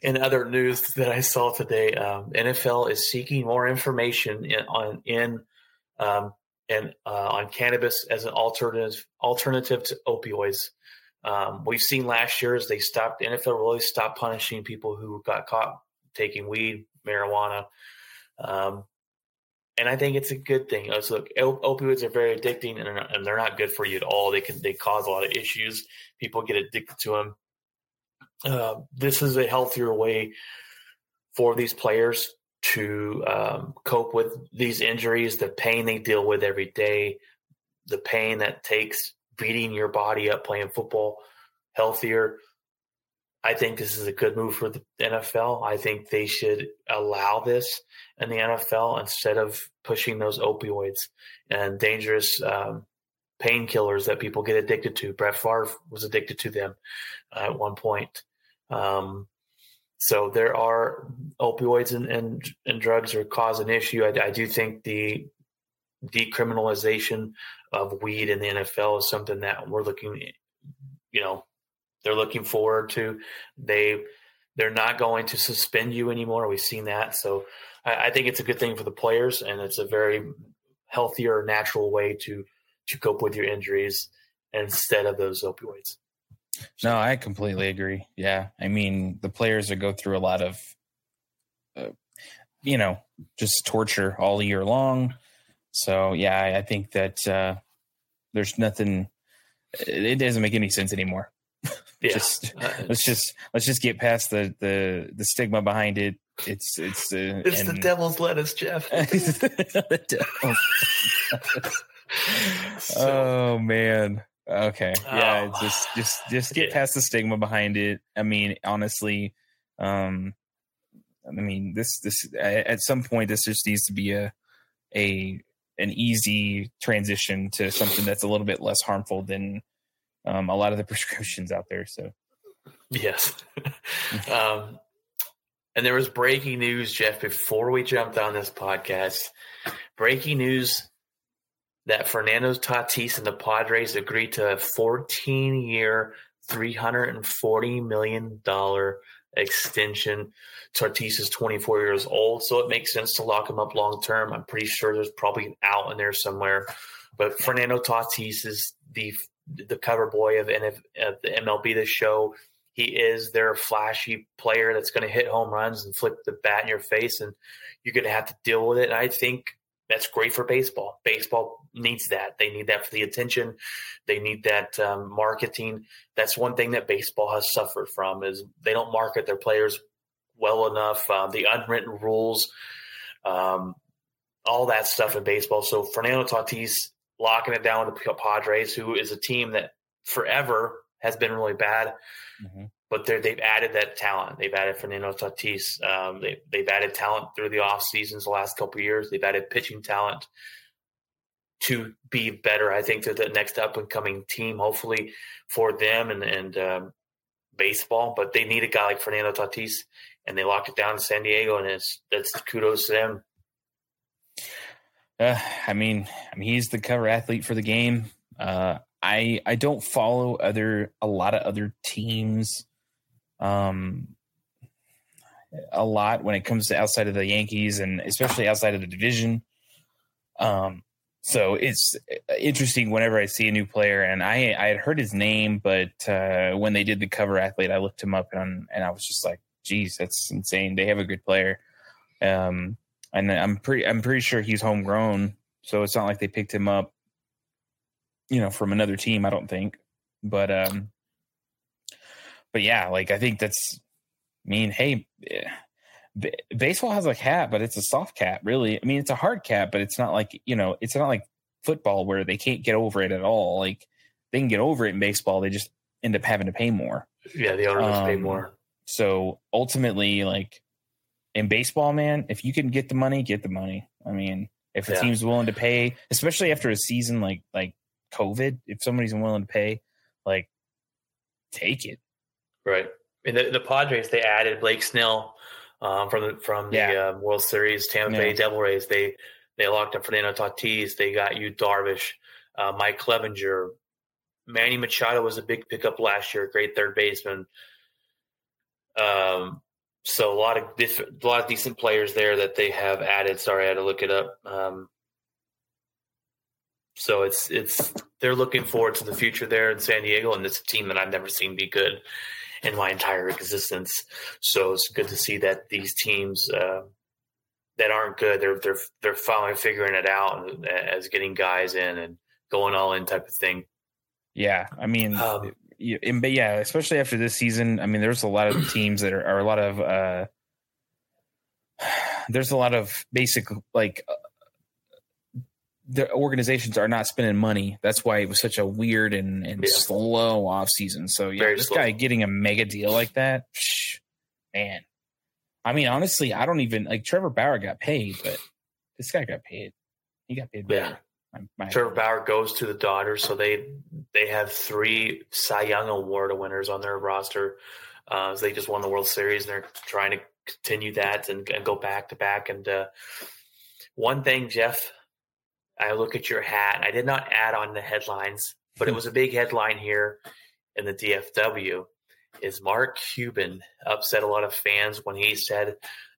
In other news that I saw today, um, NFL is seeking more information in, on in um, and uh, on cannabis as an alternative alternative to opioids. Um, we've seen last year as they stopped NFL really stopped punishing people who got caught taking weed, marijuana, um, and I think it's a good thing. Uh, look, op- opioids are very addicting, and they're, not, and they're not good for you at all. They can they cause a lot of issues. People get addicted to them. Uh, this is a healthier way for these players to um, cope with these injuries, the pain they deal with every day, the pain that takes beating your body up playing football healthier. I think this is a good move for the NFL. I think they should allow this in the NFL instead of pushing those opioids and dangerous um, painkillers that people get addicted to. Brett Favre was addicted to them uh, at one point. Um, so there are opioids and, and, and drugs are cause an issue. I, I do think the decriminalization of weed in the NFL is something that we're looking, you know, they're looking forward to. They they're not going to suspend you anymore. We've seen that, so I, I think it's a good thing for the players, and it's a very healthier, natural way to to cope with your injuries instead of those opioids. No, I completely agree. Yeah, I mean the players that go through a lot of, uh, you know, just torture all year long. So yeah, I, I think that uh, there's nothing. It doesn't make any sense anymore. Yeah. just Uh, let's just let's just get past the the the stigma behind it. It's it's uh, It's the devil's lettuce, Jeff. The devil. So- oh man. Okay. Yeah. Oh. Just just just get past the stigma behind it. I mean, honestly, um, I mean, this this at some point this just needs to be a a an easy transition to something that's a little bit less harmful than um, a lot of the prescriptions out there. So Yes. um, and there was breaking news, Jeff, before we jumped on this podcast. Breaking news that Fernando Tatis and the Padres agreed to a 14 year, $340 million extension. Tatis is 24 years old, so it makes sense to lock him up long term. I'm pretty sure there's probably an out in there somewhere. But Fernando Tatis is the the cover boy of, NF, of the MLB this show. He is their flashy player that's going to hit home runs and flip the bat in your face, and you're going to have to deal with it. And I think that's great for baseball. Baseball needs that. They need that for the attention. They need that um, marketing. That's one thing that baseball has suffered from is they don't market their players well enough. Uh, the unwritten rules, um, all that stuff in baseball. So Fernando Tatis locking it down with the Padres, who is a team that forever has been really bad Mhm. But they've added that talent. They've added Fernando Tatis. Um, they, they've added talent through the off seasons the last couple years. They've added pitching talent to be better. I think they're the next up and coming team, hopefully for them and and um, baseball. But they need a guy like Fernando Tatis, and they locked it down in San Diego, and it's that's kudos to them. Uh, I mean, I mean, he's the cover athlete for the game. Uh, I I don't follow other a lot of other teams, um, a lot when it comes to outside of the Yankees and especially outside of the division. Um, so it's interesting whenever I see a new player, and I I had heard his name, but uh, when they did the cover athlete, I looked him up and and I was just like, geez, that's insane. They have a good player. Um, and I'm pretty I'm pretty sure he's homegrown, so it's not like they picked him up, you know, from another team. I don't think, but um, but yeah, like I think that's. I mean, hey, eh, b- baseball has a cap, but it's a soft cap, really. I mean, it's a hard cap, but it's not like you know, it's not like football where they can't get over it at all. Like they can get over it in baseball, they just end up having to pay more. Yeah, the owners pay Um, more. So ultimately, like in baseball, man, if you can get the money, get the money. I mean, if a Yeah. team's willing to pay, especially after a season like like COVID, if somebody's willing to pay, like take it. Right. And the, the Padres, they added Blake Snell um, from the from the Yeah. uh, World Series, Tampa Bay Devil Rays. They they locked up Fernando Tatis. They got Yu Darvish, uh, Mike Clevinger, Manny Machado was a big pickup last year, great third baseman. Um, so a lot of diff- a lot of decent players there that they have added. Sorry, I had to look it up. Um, so it's it's they're looking forward to the future there in San Diego, and it's a team that I've never seen be good in my entire existence. So it's good to see that these teams uh, that aren't good, they're they're they're finally figuring it out as getting guys in and going all in type of thing. Yeah, I mean, Um, but yeah, especially after this season, I mean, there's a lot of teams that are, are a lot of uh there's a lot of basic like uh, the organizations are not spending money. That's why it was such a weird and, and Yeah. slow off season. So yeah, Very this slow. guy getting a mega deal like that, psh, man. I mean, honestly, I don't even like Trevor Bauer got paid, but this guy got paid. He got paid Yeah. better. My- Trevor. Bauer goes to the Dodgers, so they they have three Cy Young Award winners on their roster. Uh, so they just won the World Series, and they're trying to continue that and, and go back to back. And uh, one thing, Jeff, I look at your hat. I did not add on the headlines, but it was a big headline here in the DFW, is Mark Cuban upset a lot of fans when he said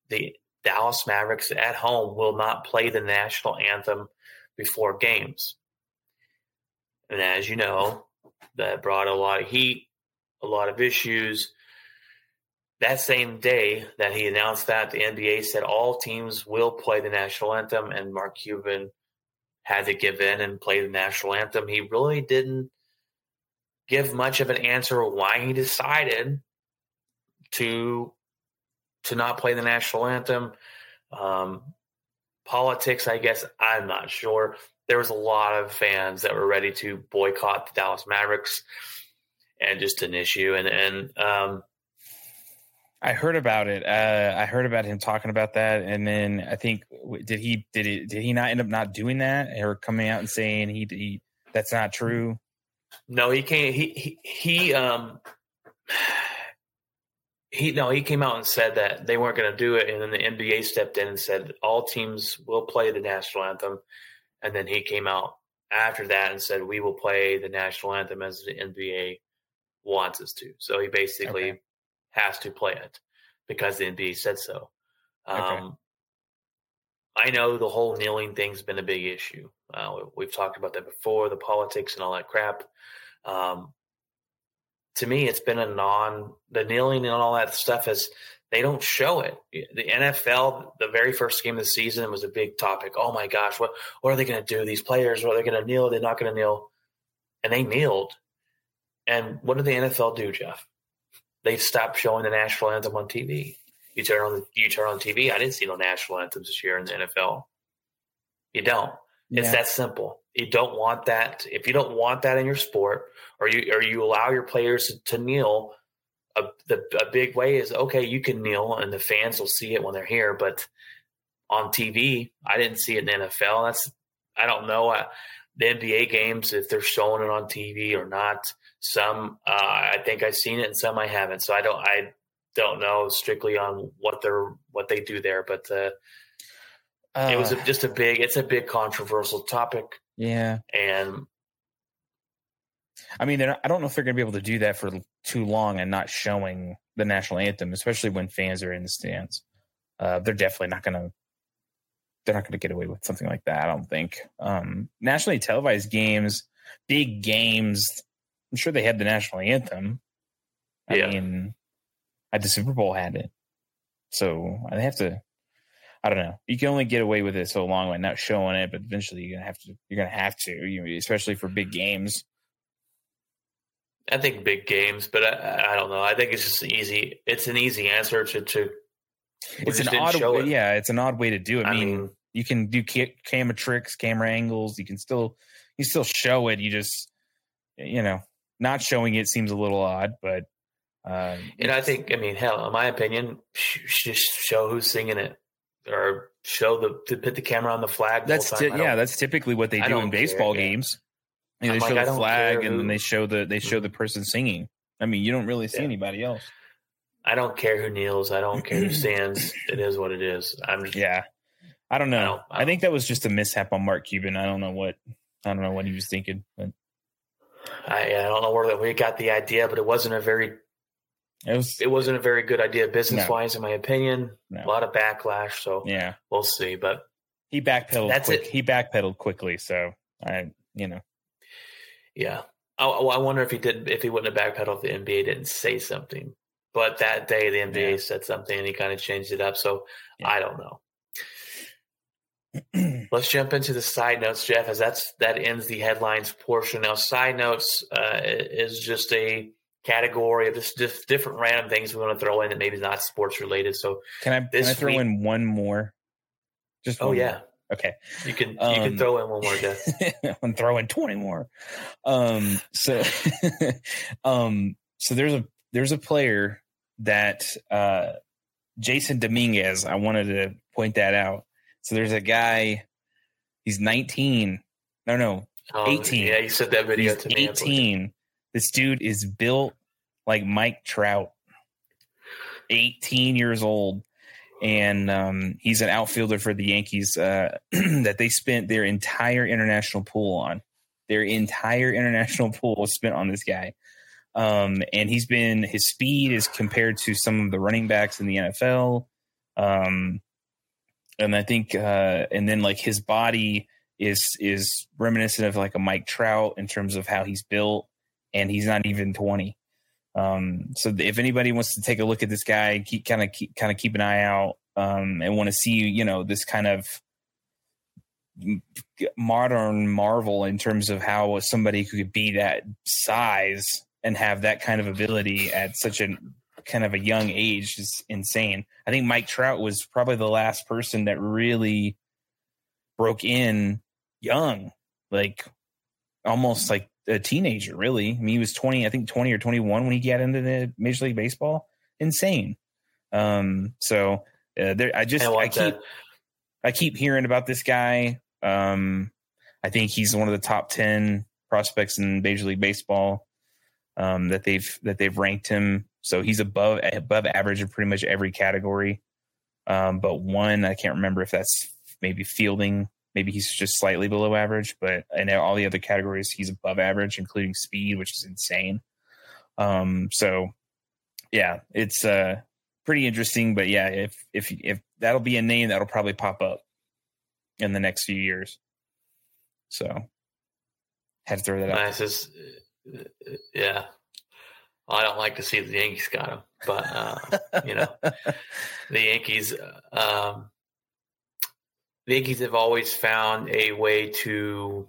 the Dallas Mavericks at home will not play the national anthem before games. And as you know, that brought a lot of heat, a lot of issues. That same day that he announced that, the NBA said all teams will play the national anthem, and Mark Cuban had to give in and play the national anthem. He really didn't give much of an answer why he decided to to not play the national anthem. Um, politics, I guess, I'm not sure. There was a lot of fans that were ready to boycott the Dallas Mavericks and just an issue. And and um, I heard about it. Uh, I heard about him talking about that, and then I think did he did he did he not end up not doing that or coming out and saying he, he that's not true? no, he can't. He he he um he no, he came out and said that they weren't going to do it, and then the NBA stepped in and said all teams will play the national anthem, and then he came out after that and said we will play the national anthem as the NBA wants us to. So he basically Okay. Has to play it because the NBA said so. Um, Okay. I know the whole kneeling thing's been a big issue. Uh, we've talked about that before, the politics and all that crap. Um, to me, it's been a non the kneeling and all that stuff is they don't show it. The NFL, the very first game of the season was a big topic. Oh my gosh, what what are they going to do? These players, what are they going to kneel? They're not going to kneel, and they kneeled. And what did the NFL do, Jeff? They stopped showing the national anthem on TV. You turn on the you turn on TV. I didn't see no national anthems this year in the NFL. You don't. It's that simple. You don't want that. If you don't want that in your sport, or you or you allow your players to, to kneel, a the a big way is okay. You can kneel, and the fans will see it when they're here. But on TV, I didn't see it in the NFL. That's I don't know uh, the NBA games if they're showing it on TV or not. Some uh, I think I've seen it, and some I haven't. So I don't I don't know strictly on what they're what they do there. But uh, it was Uh, a, just a big. It's a big controversial topic, yeah. and I mean, they're not, I don't know if they're going to be able to do that for too long and not showing the national anthem, especially when fans are in the stands. Uh, they're definitely not going to. They're not going to get away with something like that. I don't think. Um, nationally televised games, big games. I'm sure they had the national anthem. I Yeah. mean, at the Super Bowl had it, so I have to. I don't know. You can only get away with it so long by not showing it, but eventually you're gonna have to. You're gonna have to, you especially for big games. I think big games. But I, I don't know. I think it's just easy. It's an easy answer to to. it's an odd way, it. yeah it's an odd way to do it i, I mean, mean- you can do ca- camera tricks camera angles you can still you still show it you just you know not showing it seems a little odd but um And I think, I mean, hell, in my opinion, sh- just show who's singing it, or show the to put the camera on the flag. the that's whole ti- time. I yeah that's typically what they I do in don't care, baseball yeah. games You know, I'm they like, show the flag care and then they show the they show the person singing i mean you don't really see Yeah. anybody else I don't care who kneels. I don't care who stands. It is what it is. I'm just yeah i don't know I i, don't- I think that was just a mishap on mark cuban i don't know what i don't know what he was thinking but I, I don't know where we got the idea, but it wasn't a very it was it wasn't a very good idea business wise, in my opinion. No. A lot of backlash, so yeah we'll see. But he backpedaled That's quick. it. he backpedaled quickly so i you know yeah, I, I wonder if he did if he wouldn't have backpedaled if the NBA didn't say something. But that day the NBA Yeah. said something and he kind of changed it up. So Yeah. I don't know. Let's jump into the side notes, Jeff, as that's that ends the headlines portion. Now, side notes uh, is just a category of just, just different random things we want to throw in that maybe is not sports related. So, Can I, can I throw week- in one more? Just oh one yeah, more. Okay. you can you Um, can throw in one more, Jeff. I'm throwing 20 more. Um, so, um, so there's a, there's a player that, uh, Jasson Dominguez, I wanted to point that out. So there's a guy, he's 19. No, no, Um, 18. Yeah, you said that video he's to me. 18. This dude is built like Mike Trout, 18 years old. And um, he's an outfielder for the Yankees uh, that they spent their entire international pool on. Their entire international pool was spent on this guy. Um, and he's been his speed is compared to some of the running backs in the NFL. Um, and I think, uh, and then like his body is is reminiscent of like a Mike Trout in terms of how he's built, and he's not even twenty. Um, so if anybody wants to take a look at this guy, keep kind of keep kind of keep an eye out, um, and want to see you know this kind of modern marvel in terms of how somebody could be that size and have that kind of ability at such a kind of a young age is insane. I think Mike Trout was probably the last person that really broke in young, like almost like a teenager, really. I mean, he was 20, I think 20 or 21 when he got into the Major League Baseball. Insane. Um, so uh, there, I just, I I, keep, that. I keep hearing about this guy. Um, I think he's one of the top 10 prospects in Major League Baseball. Um, that they've that they've ranked him, so he's above above average in pretty much every category. Um, but one, I can't remember if that's maybe fielding. Maybe he's just slightly below average, but in all the other categories, he's above average, including speed, which is insane. Um, so yeah, it's uh pretty interesting. But yeah, if if if that'll be a name that'll probably pop up in the next few years. So had to throw that out. Nice. Uh, yeah. I don't like to see the Yankees got him, but uh, you know, the Yankees. Um, the Yankees have always found a way to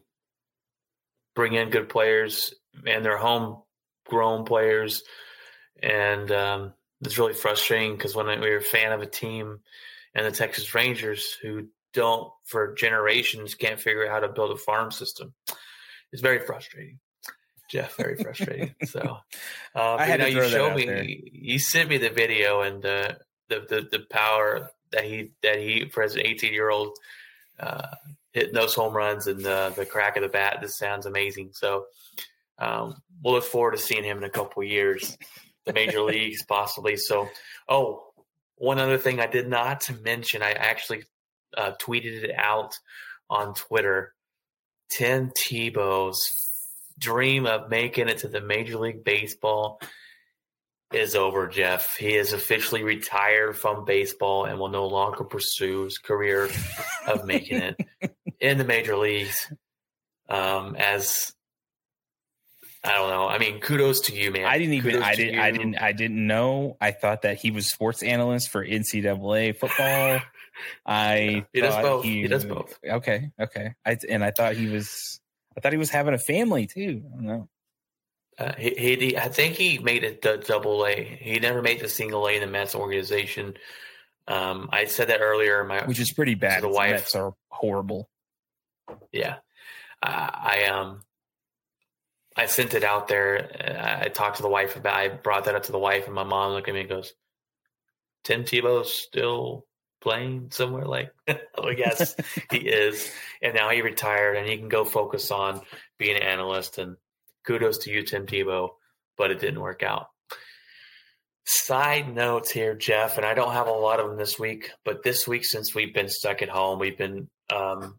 bring in good players, and they're homegrown players, and um, it's really frustrating because when we were a fan of a team and the Texas Rangers who don't for generations can't figure out how to build a farm system, it's very frustrating. Jeff, very frustrating. so, uh, I had you, know, you out me, there. you sent me the video and uh, the, the the power that he that he for as an 18 year old uh, hitting those home runs and the the crack of the bat. This sounds amazing. So, um, we'll look forward to seeing him in a couple of years, the major leagues possibly. So, oh, one other thing I did not mention, I actually uh, tweeted it out on Twitter. Tim Tebow's dream of making it to the Major League Baseball is over, Jeff. He is officially retired from baseball and will no longer pursue his career of making it in the major leagues. Um, as I don't know. I mean, kudos to you, man. I didn't even. Kudos I didn't. I didn't. I didn't know. I thought that he was sports analyst for NCAA football. I He does both. He does both. Okay. Okay. I and I thought he was. I thought he was having a family too. I don't know. Uh, he, he, I think he made it the double A. He never made the single A in the Mets organization. Um, I said that earlier. My Which is pretty bad. the The wife. Mets are horrible. yeah, I, I um, I sent it out there. I, I talked to the wife about. I brought that up to the wife, and my mom looked at me and goes, "Tim Tebow's still playing somewhere?" Like, oh yes, he is. And now he retired, and he can go focus on being an analyst. And kudos to you, Tim Tebow, but it didn't work out. Side notes here, Jeff, and I don't have a lot of them this week, but this week, since we've been stuck at home, we've been um,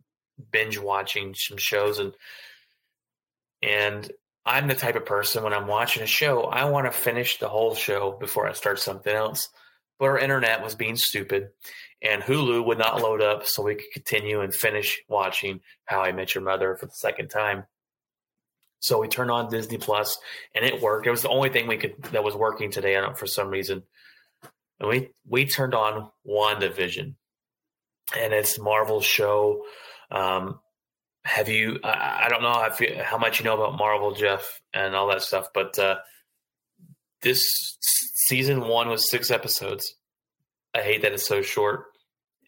binge watching some shows, and and I'm the type of person when I'm watching a show, I want to finish the whole show before I start something else. But our internet was being stupid, and Hulu would not load up so we could continue and finish watching How I Met Your Mother for the second time. So we turned on Disney Plus, and it worked. It was the only thing we could that was working today. For some reason. And we we turned on WandaVision, and it's Marvel's show. Um, have you? I, I don't know how much you know about Marvel, Jeff, and all that stuff, but uh, this season one was six episodes. I hate that it's so short,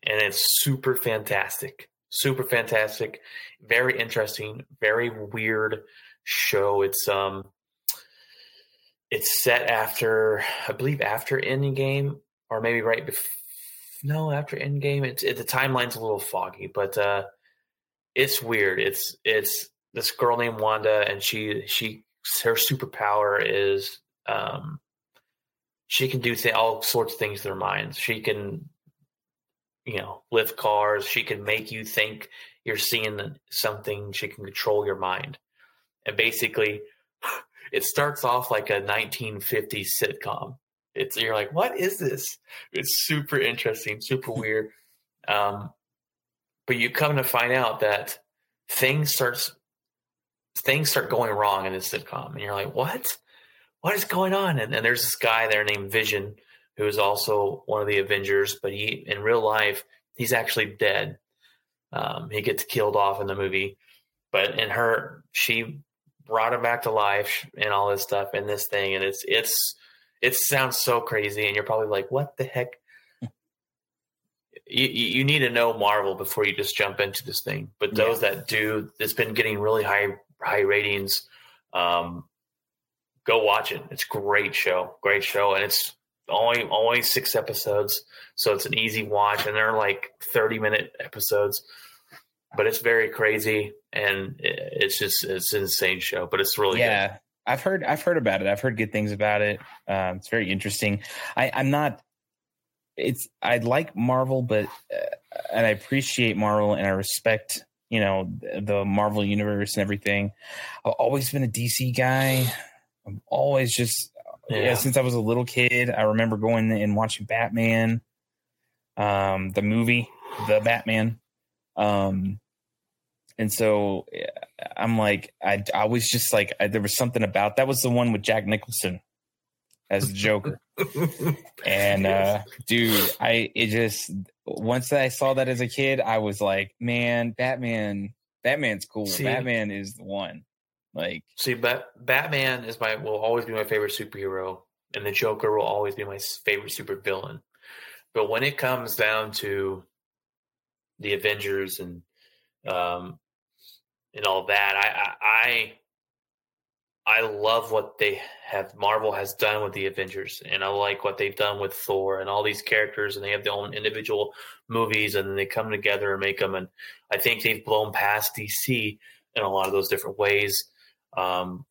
and it's super fantastic, super fantastic, very interesting, very weird show. It's um, it's set after I believe after Endgame, or maybe right before. No, after Endgame, it's it, the timeline's a little foggy, but uh, it's weird. It's it's this girl named Wanda, and she she her superpower is um, she can do th- all sorts of things to their minds. She can, you know, lift cars. She can make you think you're seeing something. She can control your mind, and basically, it starts off like a 1950s sitcom. It's you're like, what is this? It's super interesting, super weird. Um, but you come to find out that things starts things start going wrong in this sitcom, and you're like, what? What is going on? And, and there's this guy there named Vision, who is also one of the Avengers, but he in real life he's actually dead. Um, he gets killed off in the movie, but in her, she brought him back to life and all this stuff and this thing, and it's it's it sounds so crazy, and you're probably like, what the heck? you, you need to know Marvel before you just jump into this thing. But those that do, it's been getting really high high ratings. Um, go watch it. It's a great show, great show, and it's only only six episodes, so it's an easy watch, and they're like thirty minute episodes. But it's very crazy, and it's just it's an insane show. But it's really yeah i've heard i've heard about it i've heard good things about it um, it's very interesting i i'm not it's i like marvel but uh, and i appreciate marvel and i respect you know the marvel universe and everything i've always been a dc guy i'm always just yeah. Yeah. since i was a little kid i remember going and watching batman um the movie the batman um and so I'm like, I, I was just like, I, there was something about that was the one with Jack Nicholson as the Joker. and uh, dude, I it just once I saw that as a kid, I was like, man, Batman, Batman's cool. See- Batman is the one. Like, See, Bat- Batman is my will always be my favorite superhero, and the Joker will always be my favorite supervillain. But when it comes down to the Avengers and um, and all that, I, I I I love what they have Marvel has done with the Avengers, and I like what they've done with Thor and all these characters, and they have their own individual movies, and then they come together and make them. And I think they've blown past DC in a lot of those different ways. Um,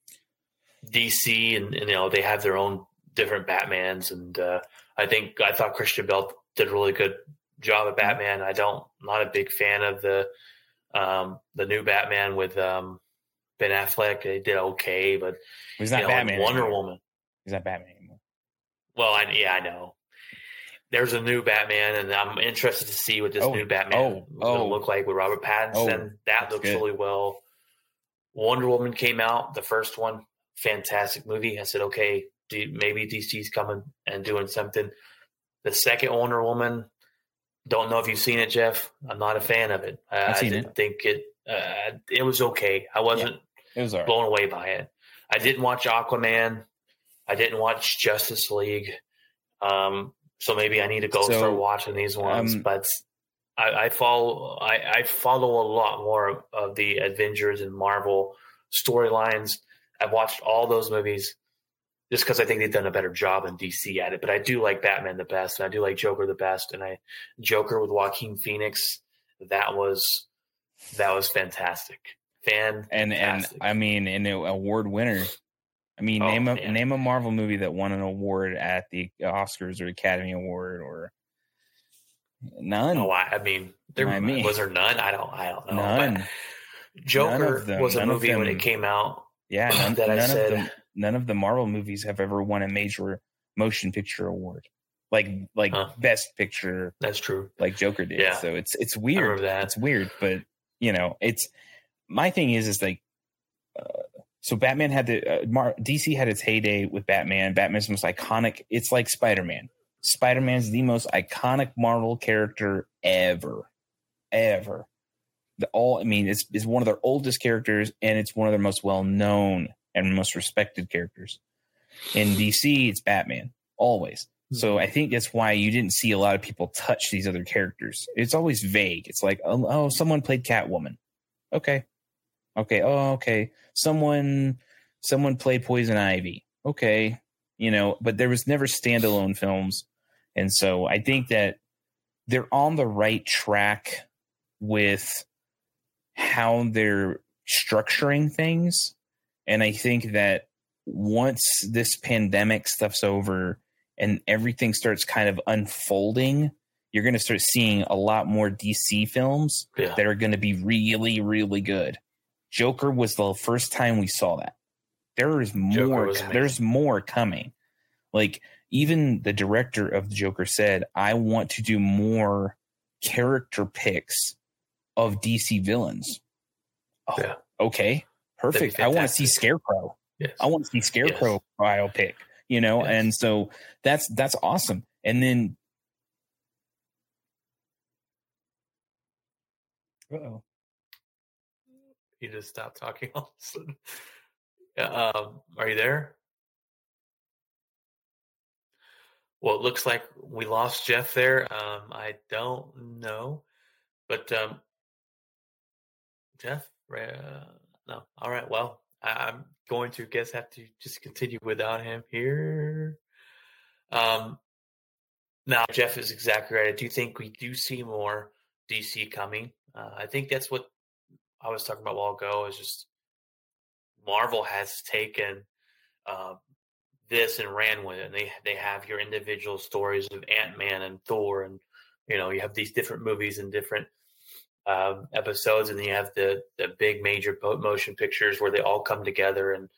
DC and, and you know they have their own different Batmans, and uh, I think I thought Christian Bale did a really good job of Batman. I don't I'm not a big fan of the um, the new Batman with um, Ben Affleck. They did okay, but he's not know, Batman. Wonder anymore. Woman. He's not Batman anymore. Well, I, yeah, I know. There's a new Batman, and I'm interested to see what this Oh, new Batman oh, is going to oh. look like with Robert Pattinson. that that's looks good. really well. Wonder Woman came out, the first one, fantastic movie. I said, okay, maybe DC's coming and doing something. The second Wonder Woman, don't know if you've seen it, Jeff. I'm not a fan of it. I, I didn't think it. Uh, it was okay. I wasn't It was right. blown away by it. I didn't watch Aquaman. I didn't watch Justice League. Um, so maybe I need to go So, start watching these ones. um, but I, I follow I, I follow a lot more of, the Avengers and Marvel storylines. I've watched all those movies just because I think they've done a better job than DC at it. But I do like Batman the best, and I do like Joker the best. And I Joker with Joaquin Phoenix, that was that was fantastic. Fan and and I mean, an award winner. I mean, Oh, name a man. name a Marvel movie that won an award at the Oscars or Academy Award or none. Oh, I, I mean, there I mean- was there none. I don't. I don't know. none. But Joker None was a none movie when it came out. Yeah, none, that I said- of the none of the Marvel movies have ever won a major motion picture award, like like Huh. Best Picture, That's true. like Joker did. Yeah. So it's it's weird. It's weird, but you know, it's my thing is is like. Uh, so Batman had the uh, Mar- DC had its heyday with Batman. Batman's most iconic. It's like Spider Man. Spider Man's the most iconic Marvel character ever, ever. The all I mean, it's is one of their oldest characters, and it's one of their most well known and most respected characters. In DC, it's Batman always. Hmm. So I think that's why you didn't see a lot of people touch these other characters. It's always vague. It's like, oh, oh someone played Catwoman. Okay. Okay. Oh, okay. Someone someone played Poison Ivy. Okay. You know, but there was never standalone films. And so I think that they're on the right track with how they're structuring things. And I think that once this pandemic stuff's over and everything starts kind of unfolding, you're going to start seeing a lot more DC films Yeah. that are going to be really, really good. Joker was the first time we saw that. there is more. There's more coming. Like even the director of the Joker said, "I want to do more character picks of DC villains." Oh, Yeah. okay, perfect. I want to see Scarecrow. Yes. I want to see Scarecrow biopic. You know, Yes. and so that's that's awesome. And then, oh, You just stopped talking all of a sudden. Yeah, Um, are you there? Well, it looks like we lost Jeff there. Um, I don't know, but um, Jeff, uh, no. All right. Well, I, I'm going to guess have to just continue without him here. Um, now Jeff is exactly right. I do think we do see more DC coming. Uh, I think that's what I was talking about a while ago. Is just Marvel has taken uh, this and ran with it. And they they have your individual stories of Ant Man and Thor, and you know you have these different movies and different um, episodes, and then you have the the big major motion pictures where they all come together and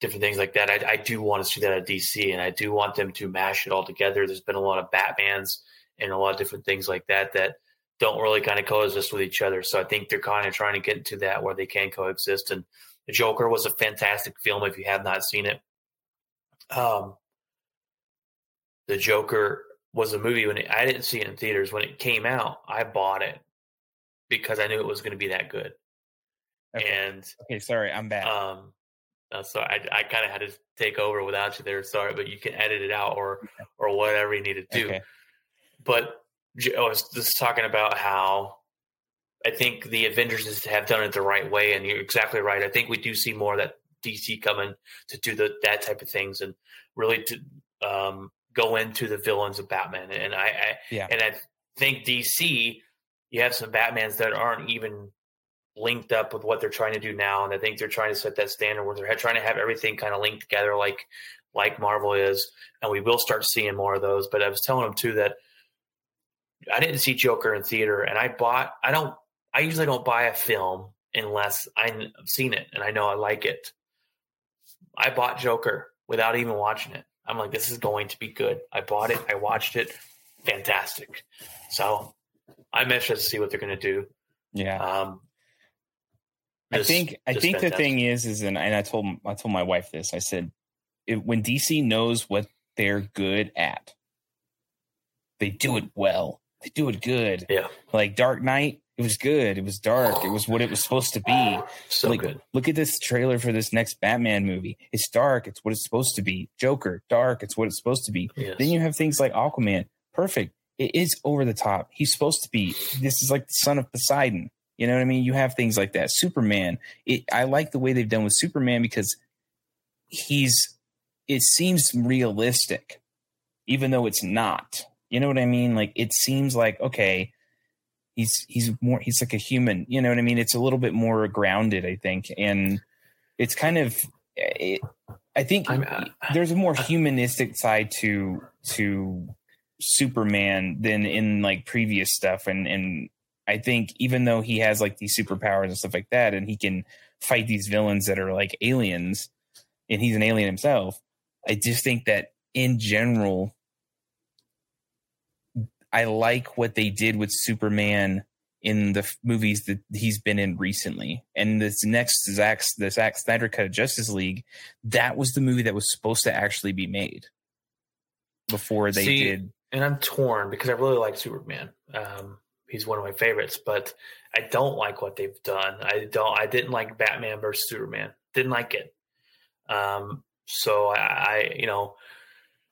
different things like that. I, I do want to see that at DC, and I do want them to mash it all together. There's been a lot of Batmans and a lot of different things like that that don't really kind of coexist with each other. So I think they're kind of trying to get into that where they can coexist. And the Joker was a fantastic film if you have not seen it. Um, the Joker was a movie when it, I didn't see it in theaters when it came out. I bought it because I knew it was going to be that good. okay, And okay, sorry, I'm back. um, uh, so I, I kind of had to take over without you there. Sorry, but you can edit it out or or whatever you need to do. okay, But I was just talking about how I think the Avengers have done it the right way, and you're exactly right. I think we do see more of that DC coming to do the that type of things and really to um, go into the villains of Batman. And I, I Yeah. and I think DC, you have some Batmans that aren't even linked up with what they're trying to do now, and I think they're trying to set that standard where they're trying to have everything kind of linked together, like like Marvel is, and we will start seeing more of those. But I was telling them too that I didn't see Joker in theater, and I bought. I don't. I usually don't buy a film unless I've seen it and I know I like it. I bought Joker without even watching it. I'm like, this is going to be good. I bought it. I watched it. Fantastic. So I'm interested to see what they're going to do. yeah. Um, I think I just think the thing is is and, and I told I told my wife this. I said it, when DC knows what they're good at, they do it well. They do it good. Yeah. Like Dark Knight, it was good. It was dark. It was what it was supposed to be. so like, good. Look at this trailer for this next Batman movie. It's dark. It's what it's supposed to be. Joker, dark. It's what it's supposed to be. Yes. Then you have things like Aquaman. Perfect. It is over the top. He's supposed to be. This is like the son of Poseidon. You know what I mean? You have things like that. Superman. It, I like the way they've done with Superman because he's. It seems realistic, even though it's not. You know what I mean? Like it seems like okay, he's he's more he's like a human. You know what I mean? It's a little bit more grounded, I think, and it's kind of. It, I think uh, there's a more humanistic side to to Superman than in like previous stuff, and and I think even though he has like these superpowers and stuff like that, and he can fight these villains that are like aliens, and he's an alien himself, I just think that in general, I like what they did with Superman in the movies that he's been in recently. And this next Zack the Zack Snyder cut of Justice League, that was the movie that was supposed to actually be made before they See, did. and I'm torn because I really like Superman. Um, he's one of my favorites, but I don't like what they've done. I don't. I didn't like Batman versus Superman. Didn't like it. Um, so I, I, you know,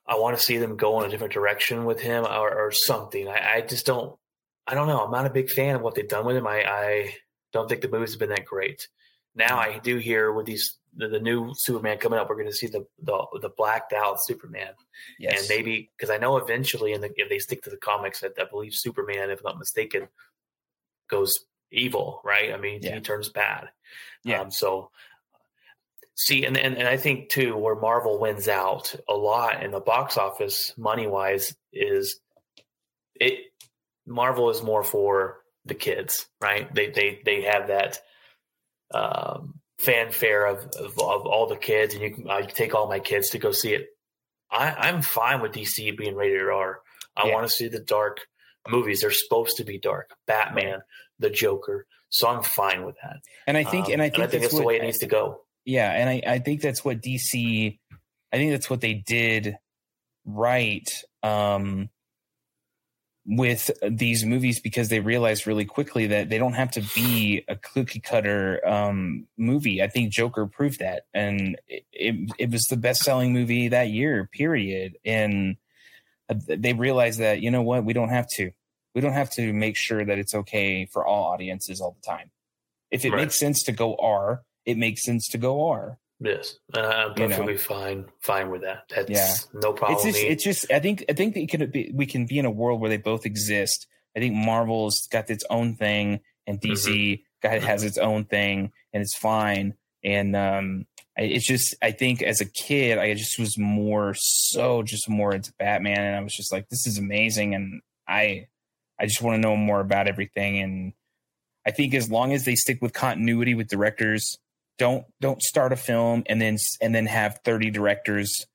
I want to see them go in a different direction with him or, or something. I, I just don't. I don't know. I'm not a big fan of what they've done with him. I, I don't think the movies have been that great. Now I do hear with these the, the new Superman coming up, we're going to see the the, the blacked out Superman Yes. and maybe because I know eventually, in the, if they stick to the comics, that I believe Superman, if I'm not mistaken, goes evil, right? I mean, Yeah. he turns bad. Yeah. Um, so, see, and, and and I think too, where Marvel wins out a lot in the box office, money wise, is it. Marvel is more for the kids, right? They they they have that um, fanfare of, of, of all the kids, and you can I take all my kids to go see it. I, I'm fine with DC being rated R. I Yeah. want to see the dark movies. They're supposed to be dark. Batman, the Joker. So I'm fine with that. And I think, Um, and I think, I think that's, the what- way it needs to go. Yeah, and I, I think that's what DC I think that's what they did right um with these movies because they realized really quickly that they don't have to be a cookie cutter um movie. I think Joker proved that and it it, it was the best selling movie that year, period. And they realized that you know what, we don't have to. We don't have to make sure that it's okay for all audiences all the time. If it Right. makes sense to go R, it makes sense to go R. Yes, and I'm You know. perfectly fine fine with that. That's Yeah. no problem. It's just, it's just. I think, I think that it could be, we can be in a world where they both exist. I think Marvel's got its own thing, and DC got has its own thing, and it's fine. And um, I- it's just, I think as a kid, I just was more so just more into Batman, and I was just like, this is amazing, and I, I just want to know more about everything. And I think as long as they stick with continuity with directors, don't don't start a film and then and then have thirty directors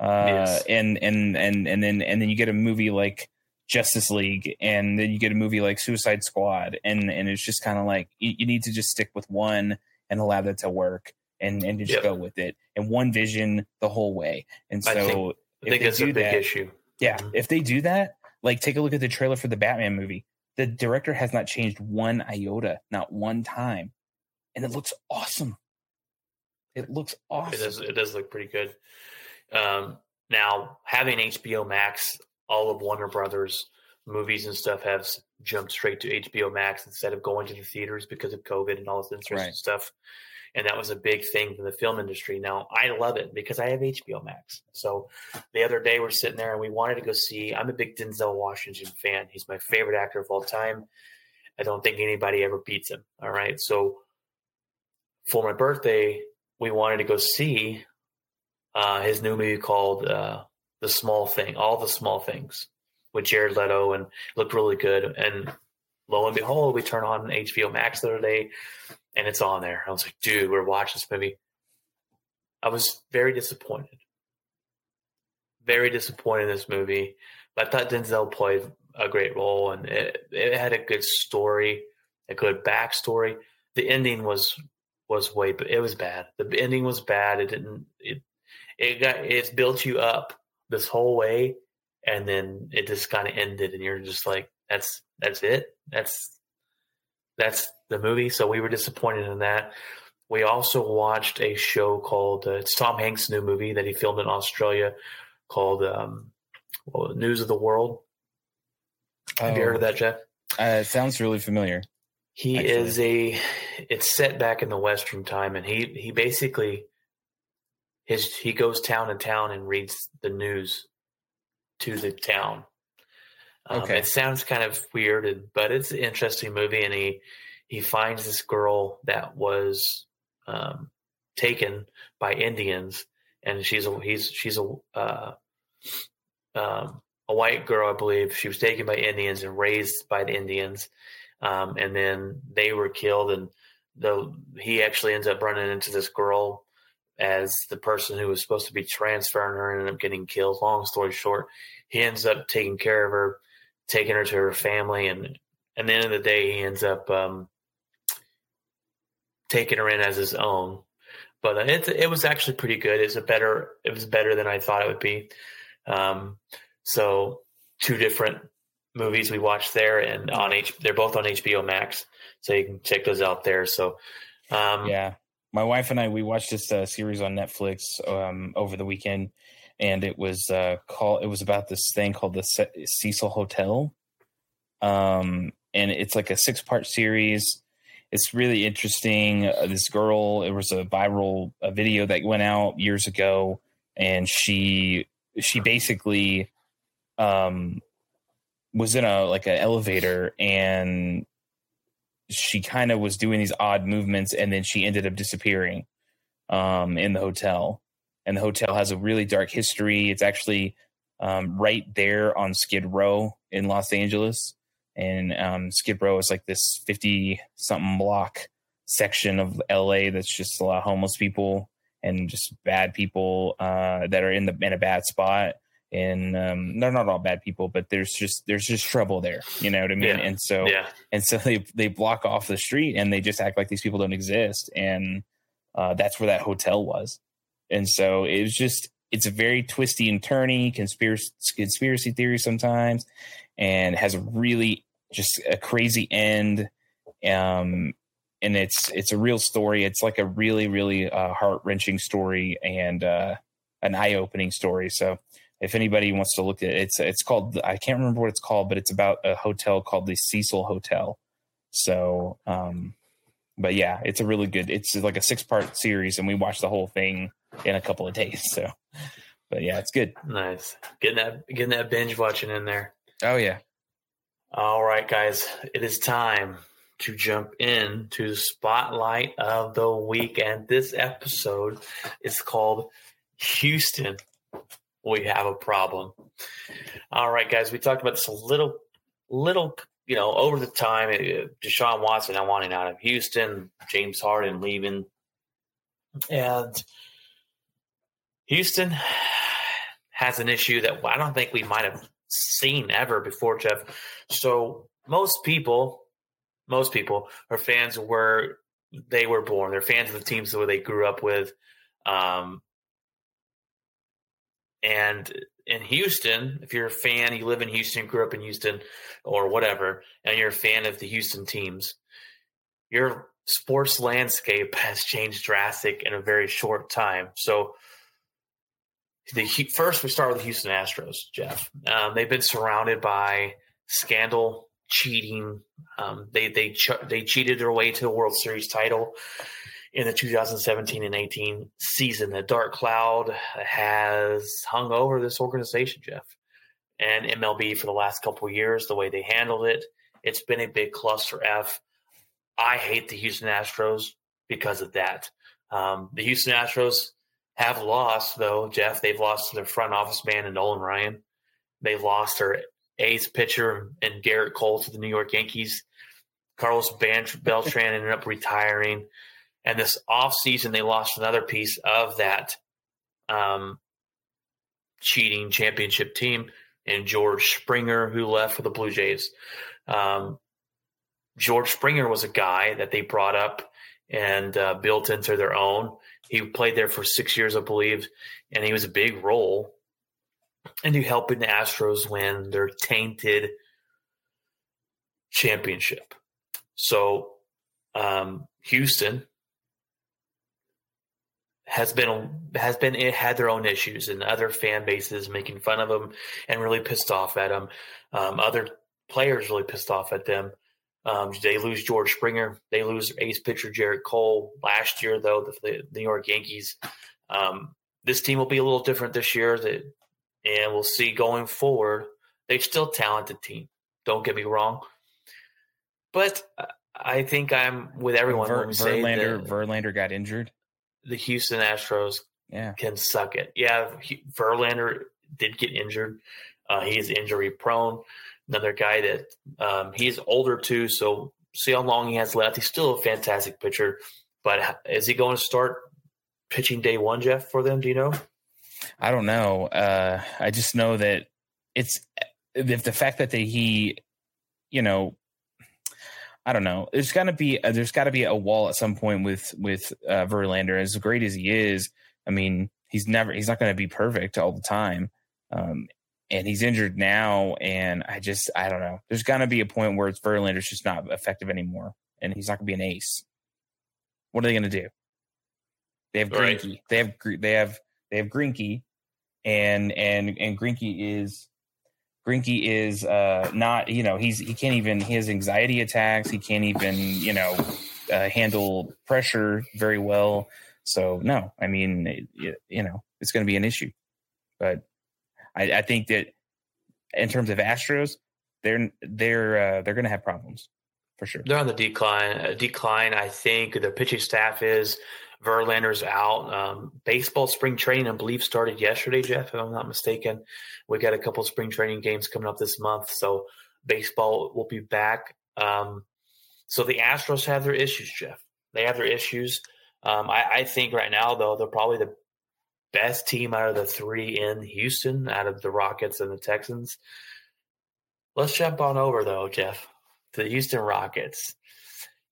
uh Yes. and and and and then and then you get a movie like Justice League and then you get a movie like Suicide Squad and and it's just kind of like you, you need to just stick with one and allow that to work and and just Yep. go with it and one vision the whole way and so I think- I think a big that- issue. yeah Mhm. if they do that like take a look at the trailer for the Batman movie the director has not changed one iota not one time and it looks awesome it looks awesome It does. It does look pretty good. Um, now having HBO Max, all of Warner Brothers movies and stuff have jumped straight to HBO Max instead of going to the theaters because of COVID and all this interesting Right. stuff. And that was a big thing for the film industry. Now I love it because I have HBO Max. So the other day we're sitting there and we wanted to go see. I'm a big Denzel Washington fan. He's my favorite actor of all time. I don't think anybody ever beats him. All right. So for my birthday, we wanted to go see uh, his new movie called uh, The Small Thing, All the Small Things, with Jared Leto, and looked really good. And lo and behold, we turn on HBO Max the other day, and it's on there. I was like, dude, we're watching this movie. I was very disappointed. Very disappointed in this movie. But I thought Denzel played a great role, and it, it had a good story, a good backstory. The ending was was way, but it was bad. The ending was bad. It didn't. It it got it's built you up this whole way, and then it just kind of ended, and you're just like, that's that's it. That's that's the movie. So we were disappointed in that. We also watched a show called uh, it's Tom Hanks' new movie that he filmed in Australia called um, well, News of the World. Have you heard of that, Jeff? Uh, it sounds really familiar. He Actually. is a. It's set back in the Western time, and he he basically his he goes town to town and reads the news to the town. Um, Okay. It sounds kind of weird, but it's an interesting movie, and he he finds this girl that was um, taken by Indians, and she's a he's she's a uh, um, a white girl, I believe. She was taken by Indians and raised by the Indians, um, and then they were killed. And the he actually ends up running into this girl as the person who was supposed to be transferring her ended up getting killed. Long story short, he ends up taking care of her, taking her to her family, and at the end of the day, he ends up um, taking her in as his own. But uh, it it was actually pretty good. It's a better it was better than I thought it would be. Um, so two different movies we watched there, and on H they're both on HBO Max, so you can check those out there. So um, Yeah, my wife and I we watched this uh, series on Netflix um, over the weekend, and it was uh, called. It was about this thing called the Ce- Cecil Hotel, um, and it's like a six part series. It's really interesting. Uh, this girl, it was a viral a video that went out years ago, and she she basically um was in a like an elevator and she kind of was doing these odd movements and then she ended up disappearing um in the hotel. And the hotel has a really dark history. It's actually um right there on skid row in los angeles. And um skid row is like this 50 something block section of LA that's just a lot of homeless people and just bad people uh, that are in the in a bad spot. And um, they're not all bad people, but there's just there's just trouble there. You know what I mean? Yeah. And so Yeah. and so they they block off the street and they just act like these people don't exist and uh, that's where that hotel was and so it was just it's a very twisty and turny conspiracy conspiracy theory sometimes and has a really just a crazy end um and it's it's a real story it's like a really really uh, heart-wrenching story and uh an eye-opening story so if anybody wants to look at it it's it's called i can't remember what it's called but it's about a hotel called the cecil hotel so um but yeah it's a really good it's like a six part series and we watched the whole thing in a couple of days so but yeah it's good Nice. Getting that getting that binge watching in there. oh yeah All right, guys. It is time to jump in to the spotlight of the week. And this episode is called Houston. We have a problem. All right, guys. We talked about this a little, little, you know, over the time. uh, Deshaun Watson now wanting out of Houston, James Harden leaving. And Houston has an issue that I don't think we might have seen ever before, Jeff. So most people, most people are fans where they were born. They're fans of the teams that they grew up with. Um, and in Houston, if you're a fan, you live in Houston, grew up in Houston, or whatever, and you're a fan of the Houston teams, your sports landscape has changed drastic in a very short time. So the first we start with the Houston Astros, Jeff. Um, they've been surrounded by scandal, cheating. Um, they they ch- they cheated their way to a World Series title in the 2017 and 18 season. The dark cloud has hung over this organization, Jeff, and MLB for the last couple years. The way they handled it, it's been a big cluster F. I hate the Houston Astros because of that. Um, the Houston Astros have lost, though, Jeff. They've lost their front office man and Nolan Ryan. They've lost their ace pitcher and Gerrit Cole to the New York Yankees. Carlos Ban- Beltran ended up retiring. And this offseason, they lost another piece of that um, cheating championship team and George Springer, who left for the Blue Jays. Um, George Springer was a guy that they brought up and uh, built into their own. He played there for six years, I believe, and he was a big role into helping the Astros win their tainted championship. So um, Houston has been has been it had their own issues and other fan bases making fun of them and really pissed off at them. Um, other players really pissed off at them. Um, they lose George Springer. They lose ace pitcher Jarrett Cole last year, though. The, the New York Yankees. Um, this team will be a little different this year, that, and we'll see going forward. They're still a talented team. Don't get me wrong, but I think I'm with everyone Ver, when we say verlander verlander got injured the Houston Astros yeah can suck it. Yeah, Verlander did get injured. Uh, he is injury prone. Another guy that um, he's older too, so see how long he has left. He's still a fantastic pitcher, but is he going to start pitching day one, Jeff, for them? Do you know? I don't know. Uh, I just know that it's if the fact that they, he, you know, I don't know. There's got to be uh, there's got to be a wall at some point with with uh, Verlander. As great as he is, I mean, he's never he's not going to be perfect all the time. Um, and he's injured now, and I just I don't know. There's got to be a point where it's Verlander's just not effective anymore, and he's not going to be an ace. What are they going to do? They have Right. They have they have they have Greinke, and and and Greinke is Greinke is uh not you know he's he can't even he has anxiety attacks. He can't even you know uh, handle pressure very well. So no, I mean it, you know it's going to be an issue, but I, I think that in terms of Astros, they're they're uh, they're going to have problems for sure. They're on the decline. Uh, decline. I think their pitching staff is Verlander's out. Um, baseball spring training, I believe, started yesterday. Jeff, if I'm not mistaken, we got a couple spring training games coming up this month, so baseball will be back. Um, so the Astros have their issues, Jeff. They have their issues. Um, I, I think right now, though, they're probably the best team out of the three in Houston, out of the Rockets and the Texans. Let's jump on over, though, Jeff, to the Houston Rockets.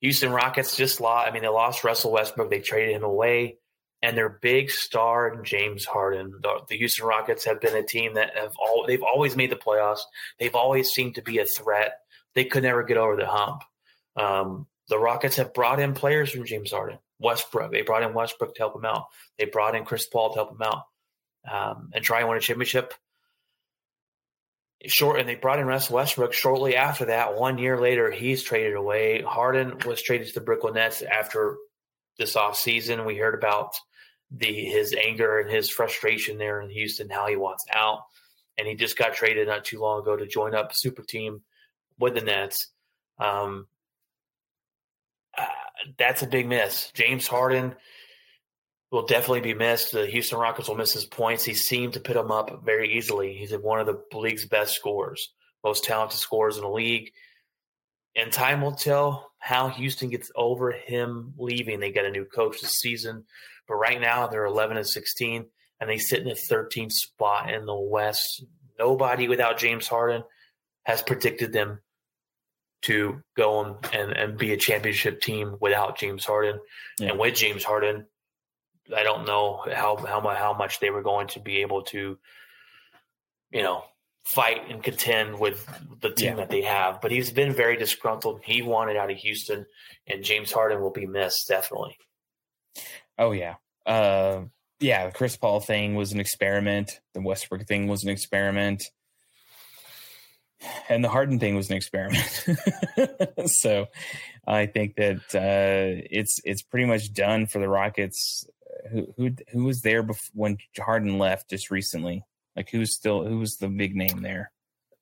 Houston Rockets just lost. I mean, they lost Russell Westbrook. They traded him away, and their big star James Harden. The, the Houston Rockets have been a team that have all they've always made the playoffs. They've always seemed to be a threat. They could never get over the hump. Um, the Rockets have brought in players from James Harden, Westbrook. They brought in Westbrook to help him out. They brought in Chris Paul to help him out um, and try and win a championship. Short, and they brought in Russ Westbrook shortly after that. One year later, he's traded away. Harden was traded to the Brooklyn Nets after this offseason. We heard about the his anger and his frustration there in Houston, how he wants out, and he just got traded not too long ago to join up super team with the Nets. Um, uh, that's a big miss. James Harden will definitely be missed. The Houston Rockets will miss his points. He seemed to put them up very easily. He's one of the league's best scorers, most talented scorers in the league. And time will tell how Houston gets over him leaving. They get a new coach this season, but right now they're 11 and 16, and they sit in the 13th spot in the West. Nobody without James Harden has predicted them to go and, and be a championship team without James Harden. Yeah. And with James Harden, I don't know how how much how much they were going to be able to, you know, fight and contend with the team Yeah. that they have. But he's been very disgruntled. He wanted out of Houston, and James Harden will be missed definitely. Oh yeah. Uh yeah, the Chris Paul thing was an experiment. The Westbrook thing was an experiment. And the Harden thing was an experiment. so I think that uh it's it's pretty much done for the Rockets. Who who who was there before when Harden left just recently? Like who's still who was the big name there?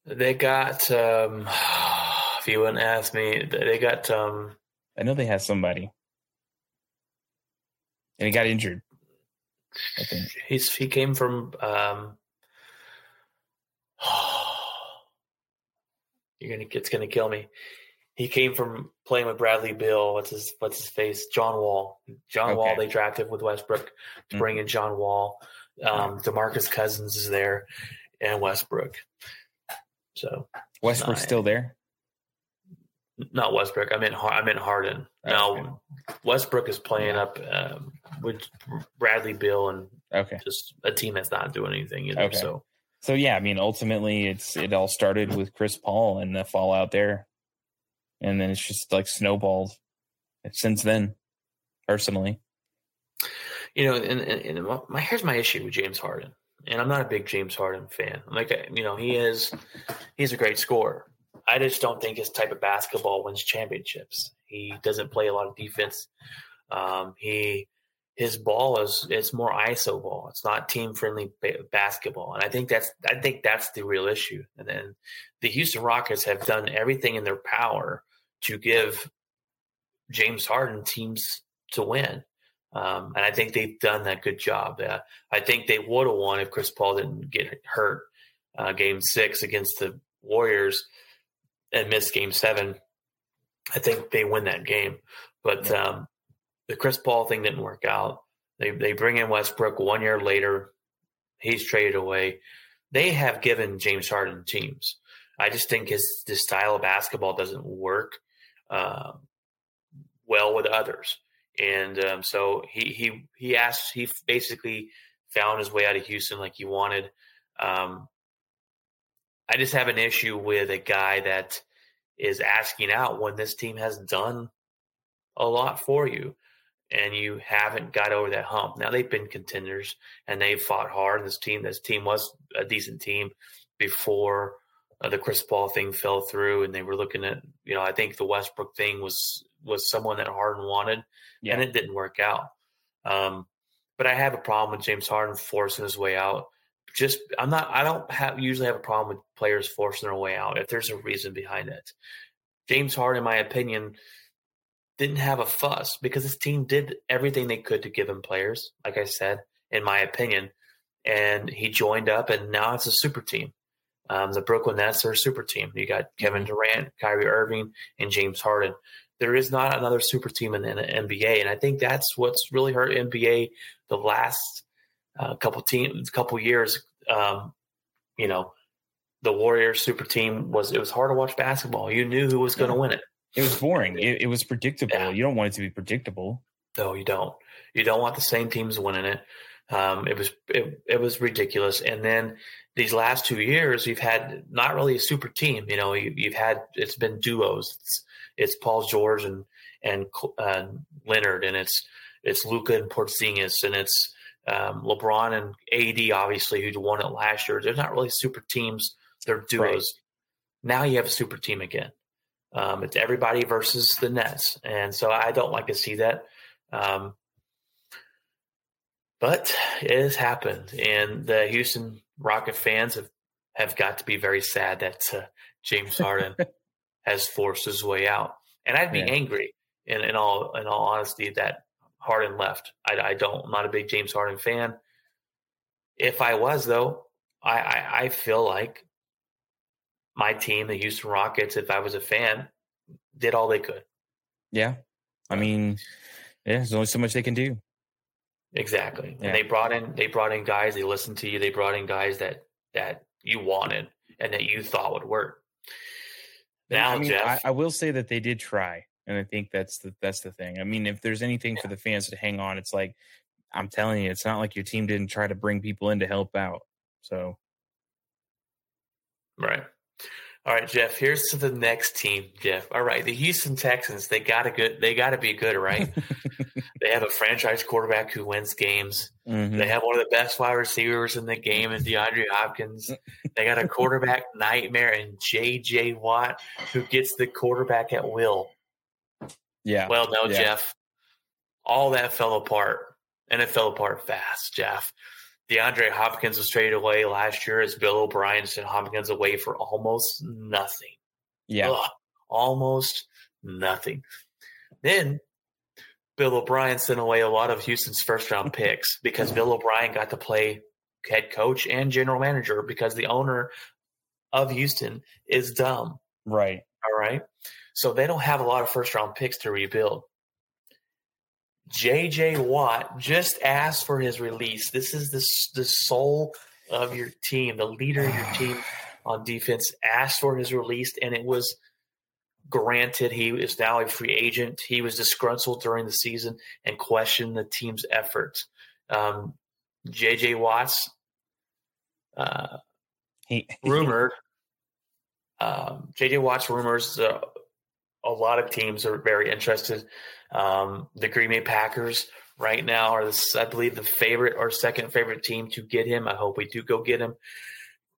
They got, um, if you wouldn't ask me, they got um, I know they had somebody. And he got injured. I think. he's he came from um, you're gonna it's gonna kill me. He came from playing with Bradley Beal. What's his what's his face? John Wall. John Wall. They drafted with Westbrook to bring in John Wall. Um, Demarcus Cousins is there, and Westbrook. So Westbrook's still there. not Westbrook. I meant Har- I meant Harden. Okay. Now Westbrook is playing up um, with Bradley Beal and Okay. just a team that's not doing anything either. Okay. So So yeah, I mean, ultimately, it's it all started with Chris Paul and the fallout there, and then it's just like snowballed since then. Personally, you know, and, and, and my here's my issue with James Harden, and I'm not a big James Harden fan. Like you know, he is he's a great scorer. I just don't think his type of basketball wins championships. He doesn't play a lot of defense. Um, he his ball is it's more ISO ball. It's not team friendly ba- basketball, and I think that's I think that's the real issue. And then the Houston Rockets have done everything in their power to give James Harden teams to win. Um, and I think they've done that good job. Uh, I think they would have won if Chris Paul didn't get hurt uh, game six against the Warriors and missed game seven. I think they win that game. But um, the Chris Paul thing didn't work out. They, they bring in Westbrook one year later. He's traded away. They have given James Harden teams. I just think his, his style of basketball doesn't work uh, well with others and um, so he he he asked he basically found his way out of Houston like he wanted. Um, I just have an issue with a guy that is asking out when this team has done a lot for you, and you haven't got over that hump. Now they've been contenders and they've fought hard. This team this team was a decent team before. Uh, the Chris Paul thing fell through, and they were looking at you know I think the Westbrook thing was was someone that Harden wanted, Yeah. and it didn't work out. Um, but I have a problem with James Harden forcing his way out. Just I'm not. I don't have usually have a problem with players forcing their way out if there's a reason behind it. James Harden, in my opinion, didn't have a fuss because his team did everything they could to give him players. Like I said, in my opinion, and he joined up, and now it's a super team. Um, the Brooklyn Nets are a super team. You got Kevin Durant, Kyrie Irving, and James Harden. there is not another super team in the NBA, and I think that's what's really hurt NBA the last uh, couple teams, couple years. Um, you know, the Warriors super team was it was hard to watch basketball. You knew who was going to Yeah. win it. It was boring. It, it was predictable. Yeah. You don't want it to be predictable. No, you don't. You don't want the same teams winning it. Um, it was it, it was ridiculous. And then these last two years, you've had not really a super team. You know, you, you've had it's been duos. It's, it's Paul George and and uh, Leonard, and it's it's Luka and Porzingis, and it's um, LeBron and AD, obviously, who won it last year. They're not really super teams. They're duos. Right. Now you have a super team again. Um, it's everybody versus the Nets, and so I don't like to see that. Um, but it has happened, and the Houston Rocket fans have, have got to be very sad that uh, James Harden has forced his way out. And I'd be Yeah. angry, in, in all in all honesty, that Harden left. I, I don't. I'm not a big James Harden fan. If I was, though, I, I, I feel like my team, the Houston Rockets, if I was a fan, did all they could. Yeah. I mean, yeah, there's only so much they can do. Exactly. Yeah. And they brought in they brought in guys, they listened to you, they brought in guys that that you wanted and that you thought would work. Now, I mean, Jeff, I, I will say that they did try, and I think that's the that's the thing. I mean, if there's anything for the fans to hang on, it's like I'm telling you, it's not like your team didn't try to bring people in to help out. So Right. All right, Jeff. Here's to the next team, Jeff. All right, the Houston Texans. They got to good. They got to be good, right? they have a franchise quarterback who wins games. mhm. They have one of the best wide receivers in the game in DeAndre Hopkins. They got a quarterback nightmare in J.J. Watt, who gets the quarterback at will. yeah, Well, no, Yeah. Jeff. All that fell apart, and it fell apart fast, Jeff. DeAndre Hopkins was traded away last year as Bill O'Brien sent Hopkins away for almost nothing. yeah, Ugh, almost nothing. Then Bill O'Brien sent away a lot of Houston's first round picks because Bill O'Brien got to play head coach and general manager because the owner of Houston is dumb. right. All right. So they don't have a lot of first round picks to rebuild. JJ Watt just asked for his release. This is the, the soul of your team, the leader of your team on defense asked for his release, and it was granted. He is now a free agent. He was disgruntled during the season and questioned the team's efforts. Um, JJ Watts, uh, He rumored. um, JJ Watt's rumors. Uh, a lot of teams are very interested. Um, the Green Bay Packers right now are, the, I believe, the favorite or second favorite team to get him. I hope we do go get him.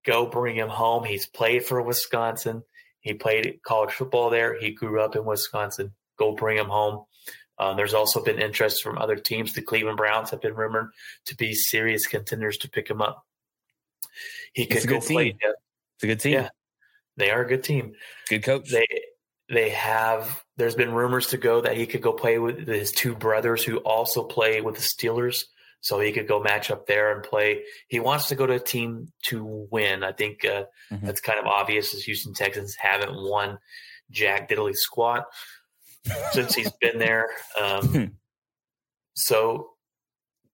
Go bring him home. He's played for Wisconsin. He played college football there. He grew up in Wisconsin. Go bring him home. Um, there's also been interest from other teams. The Cleveland Browns have been rumored to be serious contenders to pick him up. He could a go good play. team. it's a good team. Yeah. They are a good team. Good coach. They they have. There's been rumors to go that he could go play with his two brothers who also play with the Steelers, so he could go match up there and play. He wants to go to a team to win. I think uh, Mhm. that's kind of obvious. As Houston Texans haven't won Jack Diddley squat since he's been there. Um, so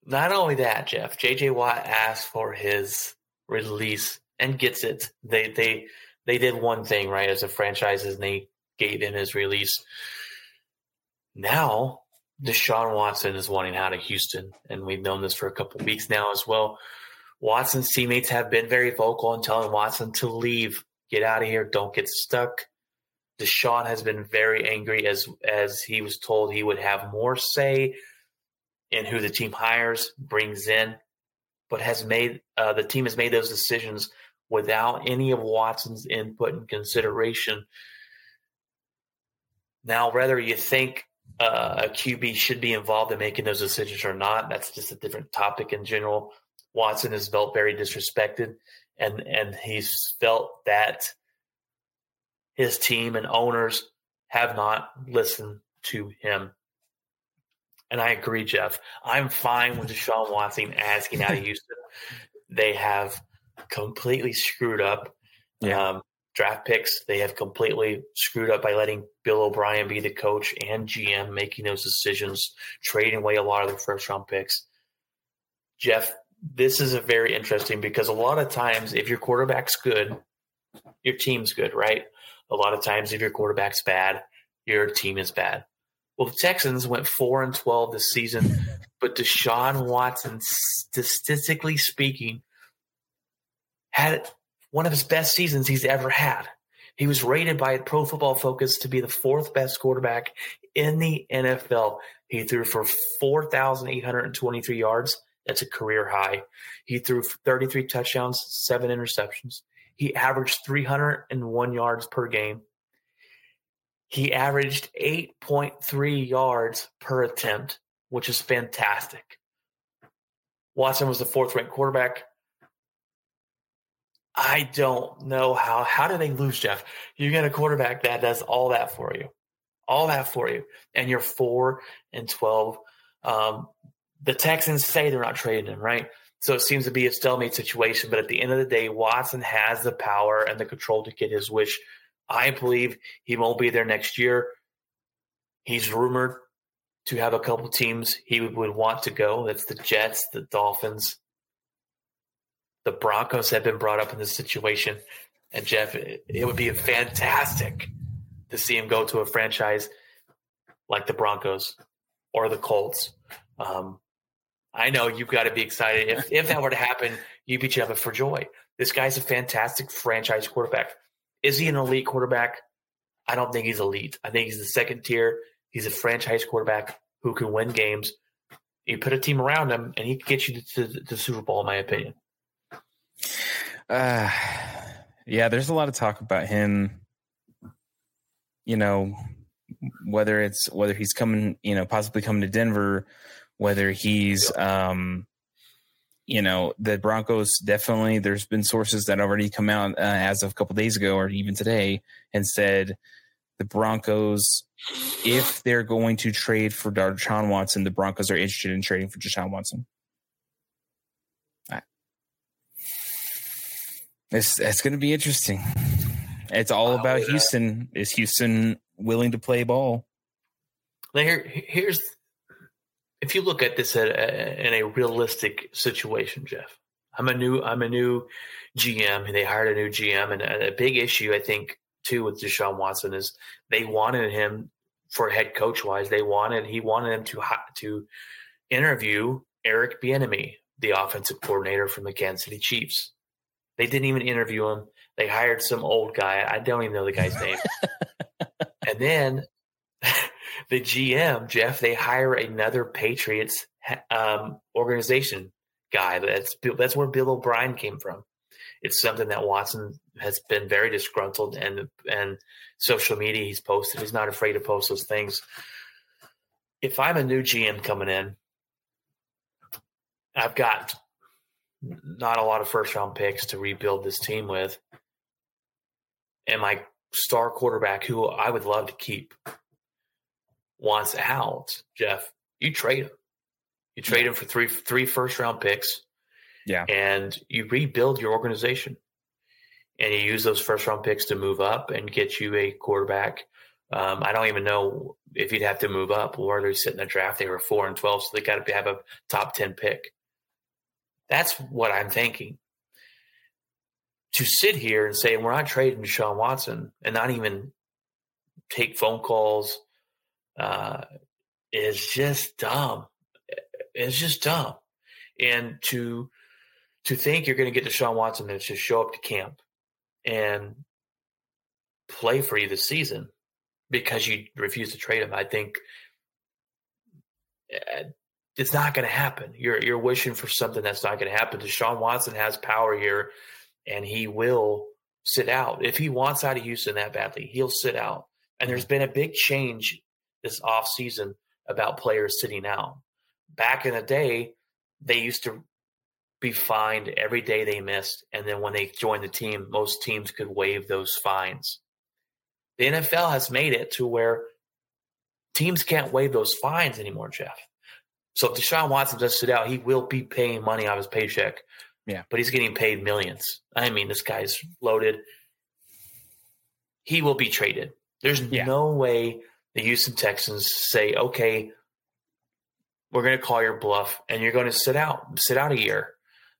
not only that, Jeff, JJ Watt asked for his release and gets it. They they they did one thing right as a franchise and they gave him his release. Now Deshaun Watson is wanting out of Houston, and we've known this for a couple weeks now as well. Watson's teammates have been very vocal in telling Watson to leave, get out of here, don't get stuck. Deshaun has been very angry as as he was told he would have more say in who the team hires, brings in, but has made uh, the team has made those decisions without any of Watson's input and consideration. Now, whether you think uh, a QB should be involved in making those decisions or not, that's just a different topic in general. Watson has felt very disrespected, and and he's felt that his team and owners have not listened to him. And I agree, Jeff. I'm fine with Deshaun Watson asking out of Houston. They have completely screwed up. Yeah. Um, draft picks. They have completely screwed up by letting Bill O'Brien be the coach and GM, making those decisions, trading away a lot of their first round picks. Jeff, this is a very interesting because a lot of times, if your quarterback's good, your team's good, right? A lot of times, if your quarterback's bad, your team is bad. Well, the Texans went four and twelve this season, but Deshaun Watson, statistically speaking, had one of his best seasons he's ever had. He was rated by Pro Football Focus to be the fourth best quarterback in the NFL. He threw for 4,823 yards. That's a career high. He threw 33 touchdowns, seven interceptions. He averaged 301 yards per game. He averaged 8.3 yards per attempt, which is fantastic. Watson was the fourth ranked quarterback. I don't know how. How do they lose, Jeff? You get a quarterback that does all that for you, all that for you, and you're four and twelve. Um, the Texans say they're not trading him, right? So it seems to be a stalemate situation. But at the end of the day, Watson has the power and the control to get his wish. I believe he won't be there next year. He's rumored to have a couple teams he would, would want to go. That's the Jets, the Dolphins, the Broncos have been brought up in this situation. And Jeff, it, it would be fantastic to see him go to a franchise like the Broncos or the Colts. Um, I know you've got to be excited. If, if that were to happen, you'd be jumping for joy. This guy's a fantastic franchise quarterback. Is he an elite quarterback? I don't think he's elite. I think he's the second tier. He's a franchise quarterback who can win games. You put a team around him, and he can get you to, to the Super Bowl, in my opinion. Uh, yeah, there's a lot of talk about him. You know, whether it's whether he's coming, you know, possibly coming to Denver, whether he's, um, you know, the Broncos definitely. There's been sources that already come out uh, as of a couple days ago, or even today, and said the Broncos, if they're going to trade for Deshaun Watson, the Broncos are interested in trading for Deshaun Watson. It's it's going to be interesting. It's all Wow, about. Houston. Is Houston willing to play ball? Now here, here's if you look at this at in a realistic situation, Jeff. I'm a new I'm a new GM. They hired a new GM, and a, a big issue I think too with Deshaun Watson is they wanted him for head coach wise. They wanted he wanted him to to interview Eric Bieniemy, the offensive coordinator from the Kansas City Chiefs. They didn't even interview him. They hired some old guy. I don't even know the guy's name. and then the GM, Jeff, they hire another Patriots um, organization guy. That's that's where Bill O'Brien came from. It's something that Watson has been very disgruntled, and and social media he's posted. He's not afraid to post those things. If I'm a new GM coming in, I've got not a lot of first round picks to rebuild this team with, and my star quarterback, who I would love to keep, wants out, Jeff, you trade him. You trade him for three three first round picks. Yeah. And you rebuild your organization. And you use those first round picks to move up and get you a quarterback. Um, I don't even know if you'd have to move up. Where they sit in the draft, they were four and twelve, so they got to have a top ten pick. That's what I'm thinking. To sit here and say we're not trading Deshaun Watson and not even take phone calls uh, is just dumb. It's just dumb. And to to think you're going to get Deshaun Watson and just show up to camp and play for you this season because you refuse to trade him, I think uh, it's not going to happen. You're you're wishing for something that's not going to happen. Deshaun Watson has power here, and he will sit out if he wants out of Houston that badly. He'll sit out. And there's been a big change this off season about players sitting out. Back in the day, they used to be fined every day they missed, and then when they joined the team, most teams could waive those fines. The NFL has made it to where teams can't waive those fines anymore, Jeff. So if Deshaun Watson does sit out, he will be paying money out of his paycheck. Yeah. But he's getting paid millions. I mean, this guy's loaded. he will be traded. There's Yeah. no way the Houston Texans say, okay, we're going to call your bluff and you're going to sit out, sit out a year.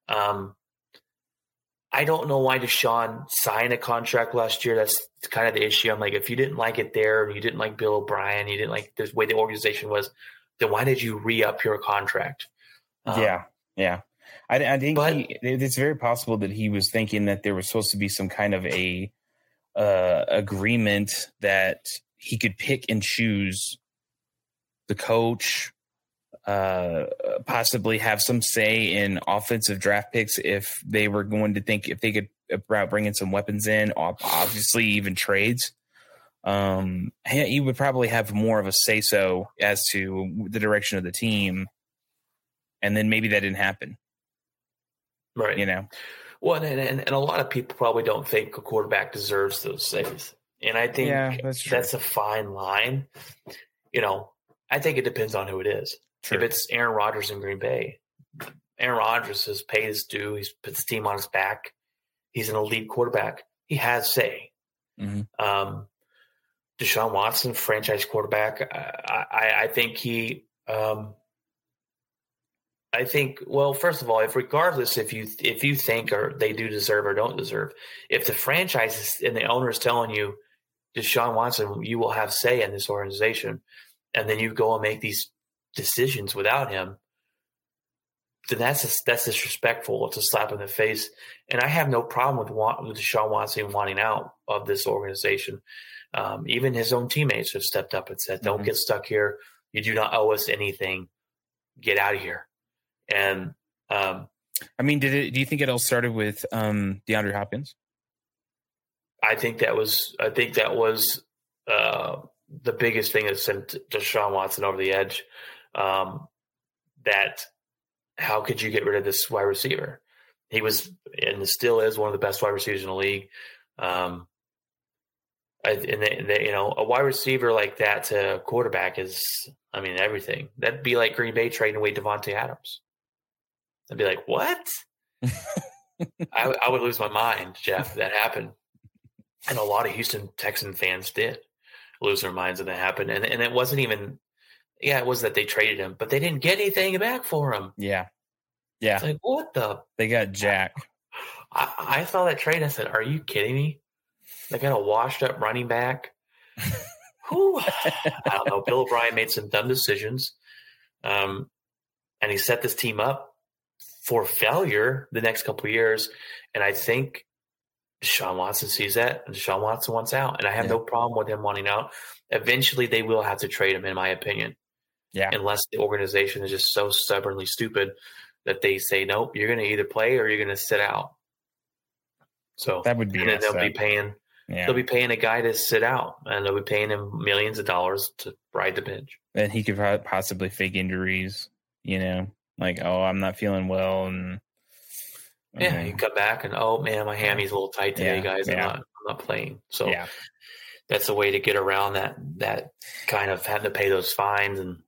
Um, I don't know why Deshaun signed a contract last year. That's kind of the issue. I'm like, if you didn't like it there, you didn't like Bill O'Brien, you didn't like the way the organization was, then why did you re up your contract? Um, yeah, yeah. I, I think but- he, it's very possible that he was thinking that there was supposed to be some kind of a uh, agreement that he could pick and choose the coach, uh, possibly have some say in offensive draft picks if they were going to think if they could about bringing some weapons in, ob- obviously even trades. Um, he he would probably have more of a say so as to the direction of the team, and then maybe that didn't happen. right. You know, Well, and, and, and a lot of people probably don't think a quarterback deserves those saves. And I think Yeah, that's that's a fine line. You know, I think it depends on who it is. True. If it's Aaron Rodgers in Green Bay, Aaron Rodgers has paid his due. He's put the team on his back. He's an elite quarterback. He has say. Mhm. Um, Deshaun Watson, franchise quarterback. I, I, I think he. Um, I think. Well, first of all, if regardless if you if you think or they do deserve or don't deserve, if the franchise is, and the owner is telling you, Deshaun Watson, you will have say in this organization, and then you go and make these decisions without him, then that's that's disrespectful. It's a slap in the face. And I have no problem with with Deshaun Watson wanting out of this organization. Um, even his own teammates have stepped up and said, "Don't Mhm. get stuck here. You do not owe us anything. Get out of here." And um, I mean, did it? Do you think it all started with um, DeAndre Hopkins? I think that was I think that was uh, the biggest thing that sent Deshaun Watson over the edge. Um, that how could you get rid of this wide receiver? He was and still is one of the best wide receivers in the league. Um, and, they, they, you know, a wide receiver like that to a quarterback is, I mean, everything. That'd be like Green Bay trading away Davante Adams. I'd be like, what? I, I would lose my mind, Jeff. That happened, and a lot of Houston Texan fans did lose their minds when that happened. And and it wasn't even, yeah, it was that they traded him, but they didn't get anything back for him. Yeah, yeah. It's like what the? They got Jack. I, I saw that trade. I said, "Are you kidding me?" They got a washed up running back. Whew. I don't know. Bill O'Brien made some dumb decisions, um, and he set this team up for failure the next couple of years. And I think Deshaun Watson sees that, and Deshaun Watson wants out. And I have Yeah. no problem with him wanting out. Eventually, they will have to trade him, in my opinion, Yeah, unless the organization is just so stubbornly stupid that they say, "Nope, you're going to either play or you're going to sit out." So that would be. and then they'll be paying yeah, they'll be paying a guy to sit out, and they'll be paying him millions of dollars to ride the bench. and he could possibly fake injuries. You know, like oh, I'm not feeling well, and Yeah, Mhm. you come back and oh man, my hammy's a little tight today, Yeah, guys. I'm yeah. not I'm not playing. So yeah, that's a way to get around that that kind of having to pay those fines and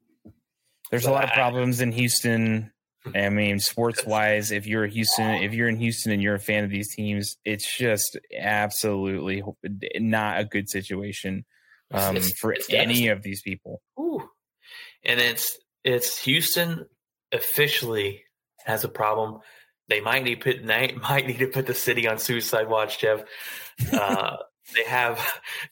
There's a lot of problems in Houston. I mean, sports wise, if you're a Houston, if you're in Houston and you're a fan of these teams, it's just absolutely not a good situation um, It's- for it's any of these people. Ooh. And it's it's Houston officially has a problem. They might need put they might need to put the city on suicide watch, Jeff. Uh, they have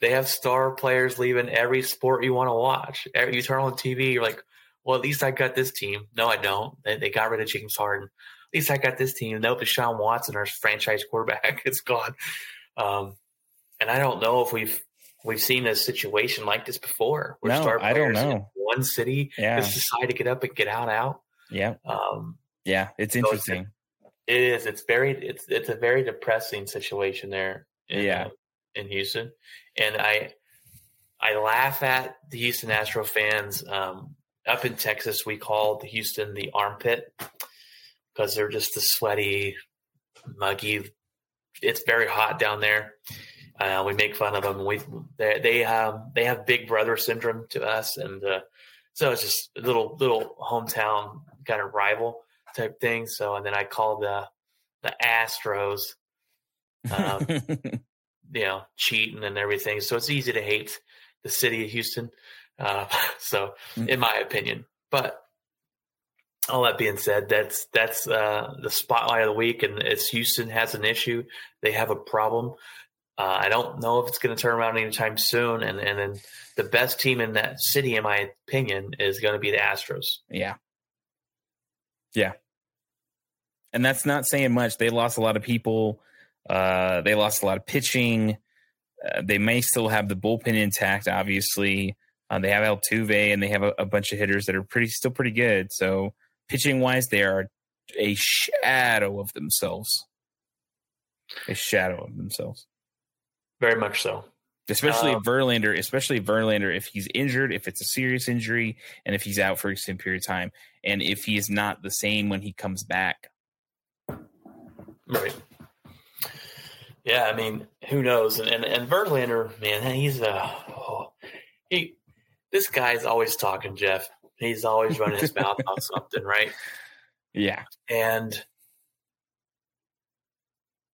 they have star players leaving every sport you want to watch. Every- You turn on TV, you're like, well, at least I got this team. No, I don't. They, they got rid of James Harden. At least I got this team. Nope, Deshaun Watson, our franchise quarterback, it's gone. Um, and I don't know if we've we've seen a situation like this before. Where No, star I don't players in know. one city Yeah, just decide to get up and get out out. yeah, Um, yeah. It's So it's- interesting. it is. It's very. It's it's a very depressing situation there. In, Yeah. uh, in Houston, and I I laugh at the Houston Astro fans. Um, up in Texas, we call Houston the armpit because they're just the sweaty, muggy. It's very hot down there. Uh, we make fun of them. We they they um, they have big brother syndrome to us, and uh, so it's just a little little hometown kind of rival type thing. So and then I call the the Astros um, you know, cheating and everything. So it's easy to hate the city of Houston. Uh, so, Mm. in my opinion, but all that being said, that's that's uh, the spotlight of the week, and it's Houston has an issue. They have a problem. Uh, I don't know if it's going to turn around anytime soon. And and then the best team in that city, in my opinion, is going to be the Astros. Yeah. Yeah. And that's not saying much. They lost a lot of people. Uh, they lost a lot of pitching. Uh, they may still have the bullpen intact, obviously. Uh, they have Altuve and they have a, a bunch of hitters that are pretty still pretty good. So pitching wise, they are a shadow of themselves. A shadow of themselves. Very much so. Especially Um, Verlander, especially Verlander, if he's injured, if it's a serious injury, and if he's out for a extended period of time, and if he is not the same when he comes back. Right. Yeah, I mean, who knows? And and, and Verlander, man, he's uh, oh, he. This guy's always talking, Jeff. He's always running his mouth on something, right? Yeah. And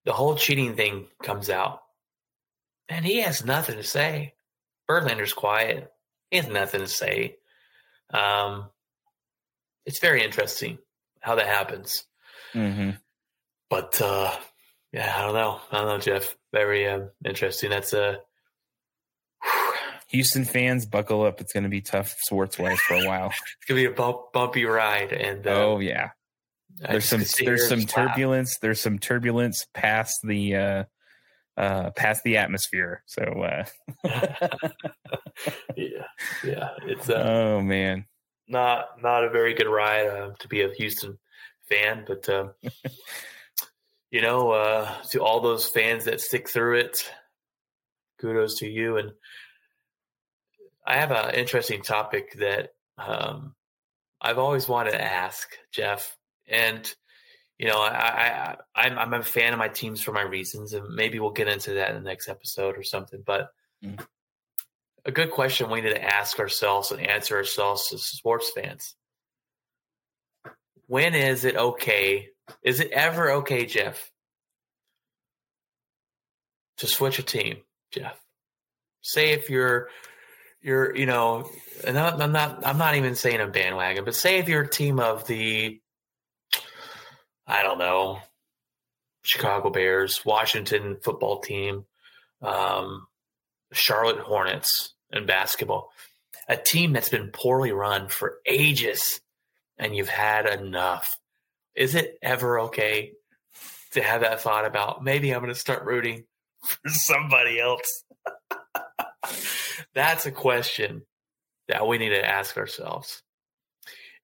the whole cheating thing comes out, and he has nothing to say. Verlander's quiet. He has nothing to say. Um, it's very interesting how that happens. hmm But uh, yeah, I don't know. I don't know, Jeff. Very um, interesting. That's a Houston fans, buckle up. It's going to be tough sports wise for a while. it's gonna be a bump, bumpy ride. And uh, oh yeah, I there's some there's some laugh. turbulence. There's some turbulence past the uh, uh, past the atmosphere. So uh, yeah, yeah. It's uh, oh man, not not a very good ride uh, to be a Houston fan, but um, you know, uh, to all those fans that stick through it, kudos to you. And I have an interesting topic that um, I've always wanted to ask Jeff, and you know, I, I I'm I'm a fan of my teams for my reasons, and maybe we'll get into that in the next episode or something. But Mm. a good question we need to ask ourselves and answer ourselves as sports fans: When is it okay? Is it ever okay, Jeff, to switch a team, Jeff? Say if you're you're you know, and I'm not I'm not even saying a bandwagon, but say if you're a team of the I don't know, Chicago Bears, Washington football team, um, Charlotte Hornets in basketball, a team that's been poorly run for ages, and you've had enough. Is it ever okay to have that thought about maybe I'm going to start rooting for somebody else? That's a question that we need to ask ourselves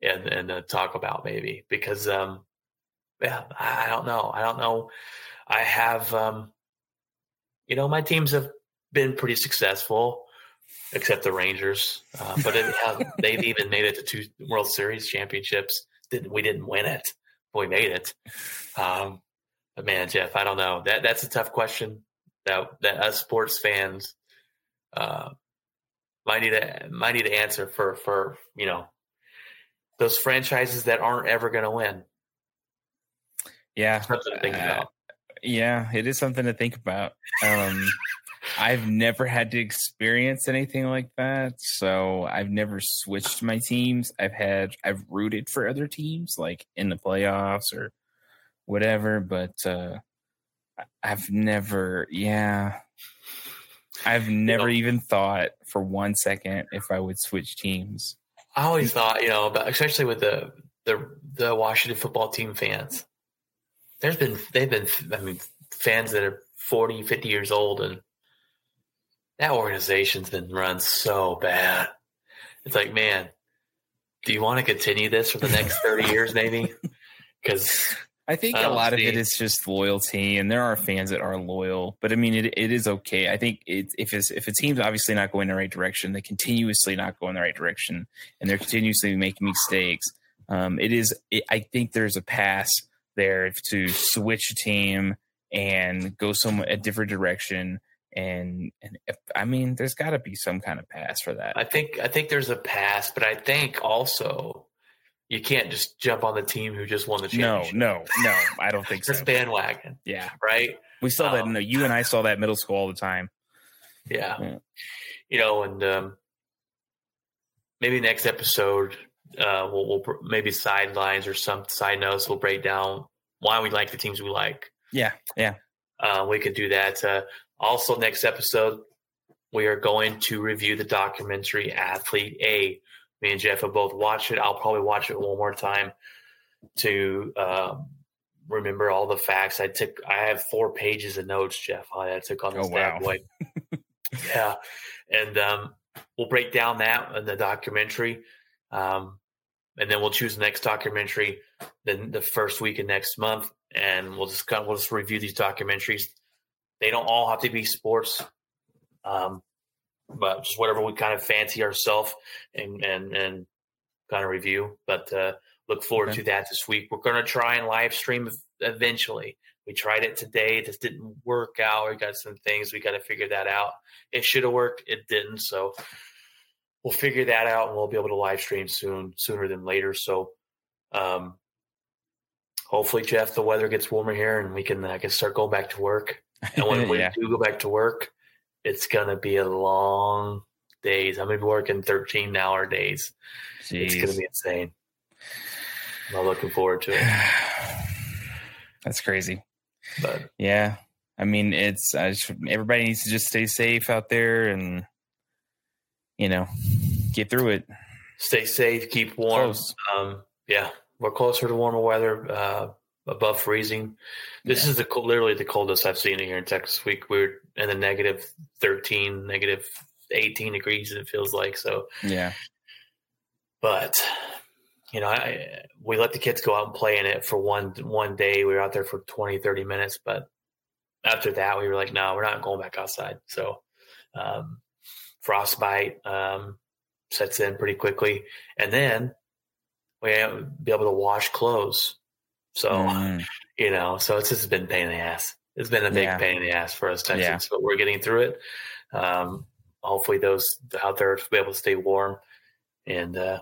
and and uh, talk about maybe because um yeah I don't know. I don't know. I have um you know my teams have been pretty successful except the Rangers uh, but it, have, they've even made it to two World Series championships. Didn't we didn't win it. But we made it. Um but man Jeff I don't know. That that's a tough question that that us sports fans uh might need to might need to answer for for you know those franchises that aren't ever going to win. yeah, Something to think Uh, yeah, it is something to think about. Um, I've never had to experience anything like that, so I've never switched my teams. I've had I've rooted for other teams like in the playoffs or whatever, but uh I've never yeah. I've never know- even thought for one second if I would switch teams. I always thought, you know, about, especially with the the the Washington football team fans. There's been they've been I mean fans that are 40, 50 years old and that organization's been run so bad. It's like, man, do you want to continue this for the next 30 years maybe? Cuz I think I a don't lot of it is just loyalty, and there are fans that are loyal. But I mean, it, it is okay. I think it, if it's, if a team's obviously not going the right direction, they continuously not going in the right direction, and they're continuously making mistakes. Um, it is. It, I think there's a pass there to switch a team and go some a different direction. And and if, I mean, there's got to be some kind of pass for that. I think I think there's a pass, but I think also, you can't just jump on the team who just won the championship. no, no. No. I don't think so. That's bandwagon, Yeah, right? we saw that. Um, No, you and I saw that middle school all the time. Yeah. Yeah. You know, and um, maybe next episode, uh, we'll, we'll maybe sidelines or some side notes. We'll break down why we like the teams we like. Yeah, yeah. Uh, we could do that. Uh, also, next episode, we are going to review the documentary Athlete A. Me and Jeff have both watched it. I'll probably watch it one more time to um, remember all the facts. I took. I have four pages of notes, Jeff. I took on this Oh, bad wow. boy. yeah, and um, we'll break down that in the documentary, um, and then we'll choose the next documentary then the first week of next month, and we'll just kind of, we'll just review these documentaries. They don't all have to be sports, um, but just whatever we kind of fancy ourselves and and and kind of review. But uh, look forward Okay. to that this week. We're going to try and live stream eventually. We tried it today. This didn't work out. We got some things we got to figure that out. It should have worked. It didn't. So we'll figure that out, and we'll be able to live stream soon, sooner than later. So. Um, hopefully, Jeff, the weather gets warmer here, and we can I can start going back to work. And when we do go back to work, it's gonna be a long days. I'm gonna be working 13 hour days. It's gonna be insane. I'm looking forward to it. That's crazy. But Yeah. I mean, it's I just, everybody needs to just stay safe out there and you know get through it. stay safe, keep warm. Um, yeah, we're closer to warmer weather, uh, above freezing. This is the literally the coldest I've seen it here in Texas. Week we're in the negative 13, negative 18 degrees. It feels like so. Yeah. but you know I, we let the kids go out and play in it for one one day we were out there for 20 30 minutes but after that we were like no we're not going back outside so um, frostbite um, sets in pretty quickly and then we be able to wash clothes so Mm. you know so it's just been pain in the ass it's been a big Yeah. pain in the ass for us Texans Yeah. but we're getting through it um, hopefully those out there will be able to stay warm and uh,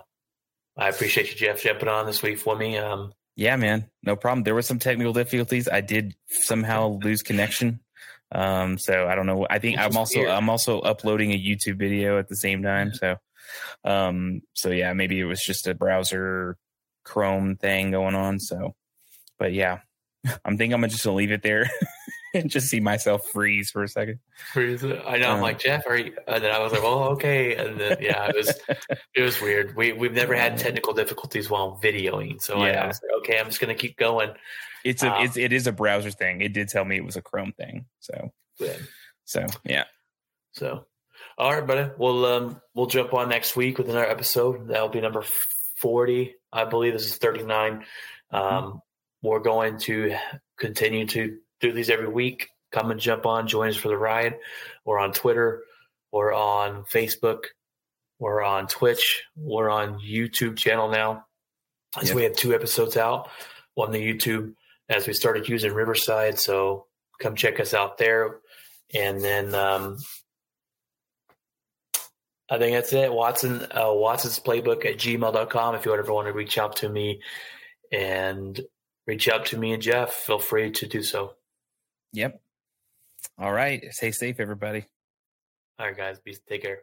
I appreciate you, Jeff, jumping on this week for me. Um, Yeah, man. No problem. There were some technical difficulties. I did somehow lose connection. Um, so I don't know. I think I'm also weird. I'm also uploading a YouTube video at the same time. So um so yeah, maybe it was just a browser Chrome thing going on. So but yeah. I'm thinking I'm just gonna leave it there and just see myself freeze for a second. Freeze. I know I'm Um, like Jeff, are you? And then I was like, oh, okay. And then yeah, it was it was weird. We we've never had technical difficulties while videoing, so I, I Yeah. was like, okay, I'm just gonna keep going. It's a Um, it's it is a browser thing. It did tell me it was a Chrome thing. So Good. so yeah. So, all right, buddy. We'll um we'll jump on next week with another episode. That'll be number forty, I believe. This is thirty nine. Um, we're going to continue to do these every week. Come and jump on, join us for the ride. We're on Twitter. We're on Facebook. We're on Twitch. We're on YouTube channel now. So Yep. we have two episodes out on the YouTube as we started using Riverside. So come check us out there. And then um, I think that's it. Watson, uh, Watson's playbook at gmail.com. If you ever want to reach out to me and reach out to me and Jeff, feel free to do so. Yep. All right. Stay safe, everybody. All right, guys. Be, take care.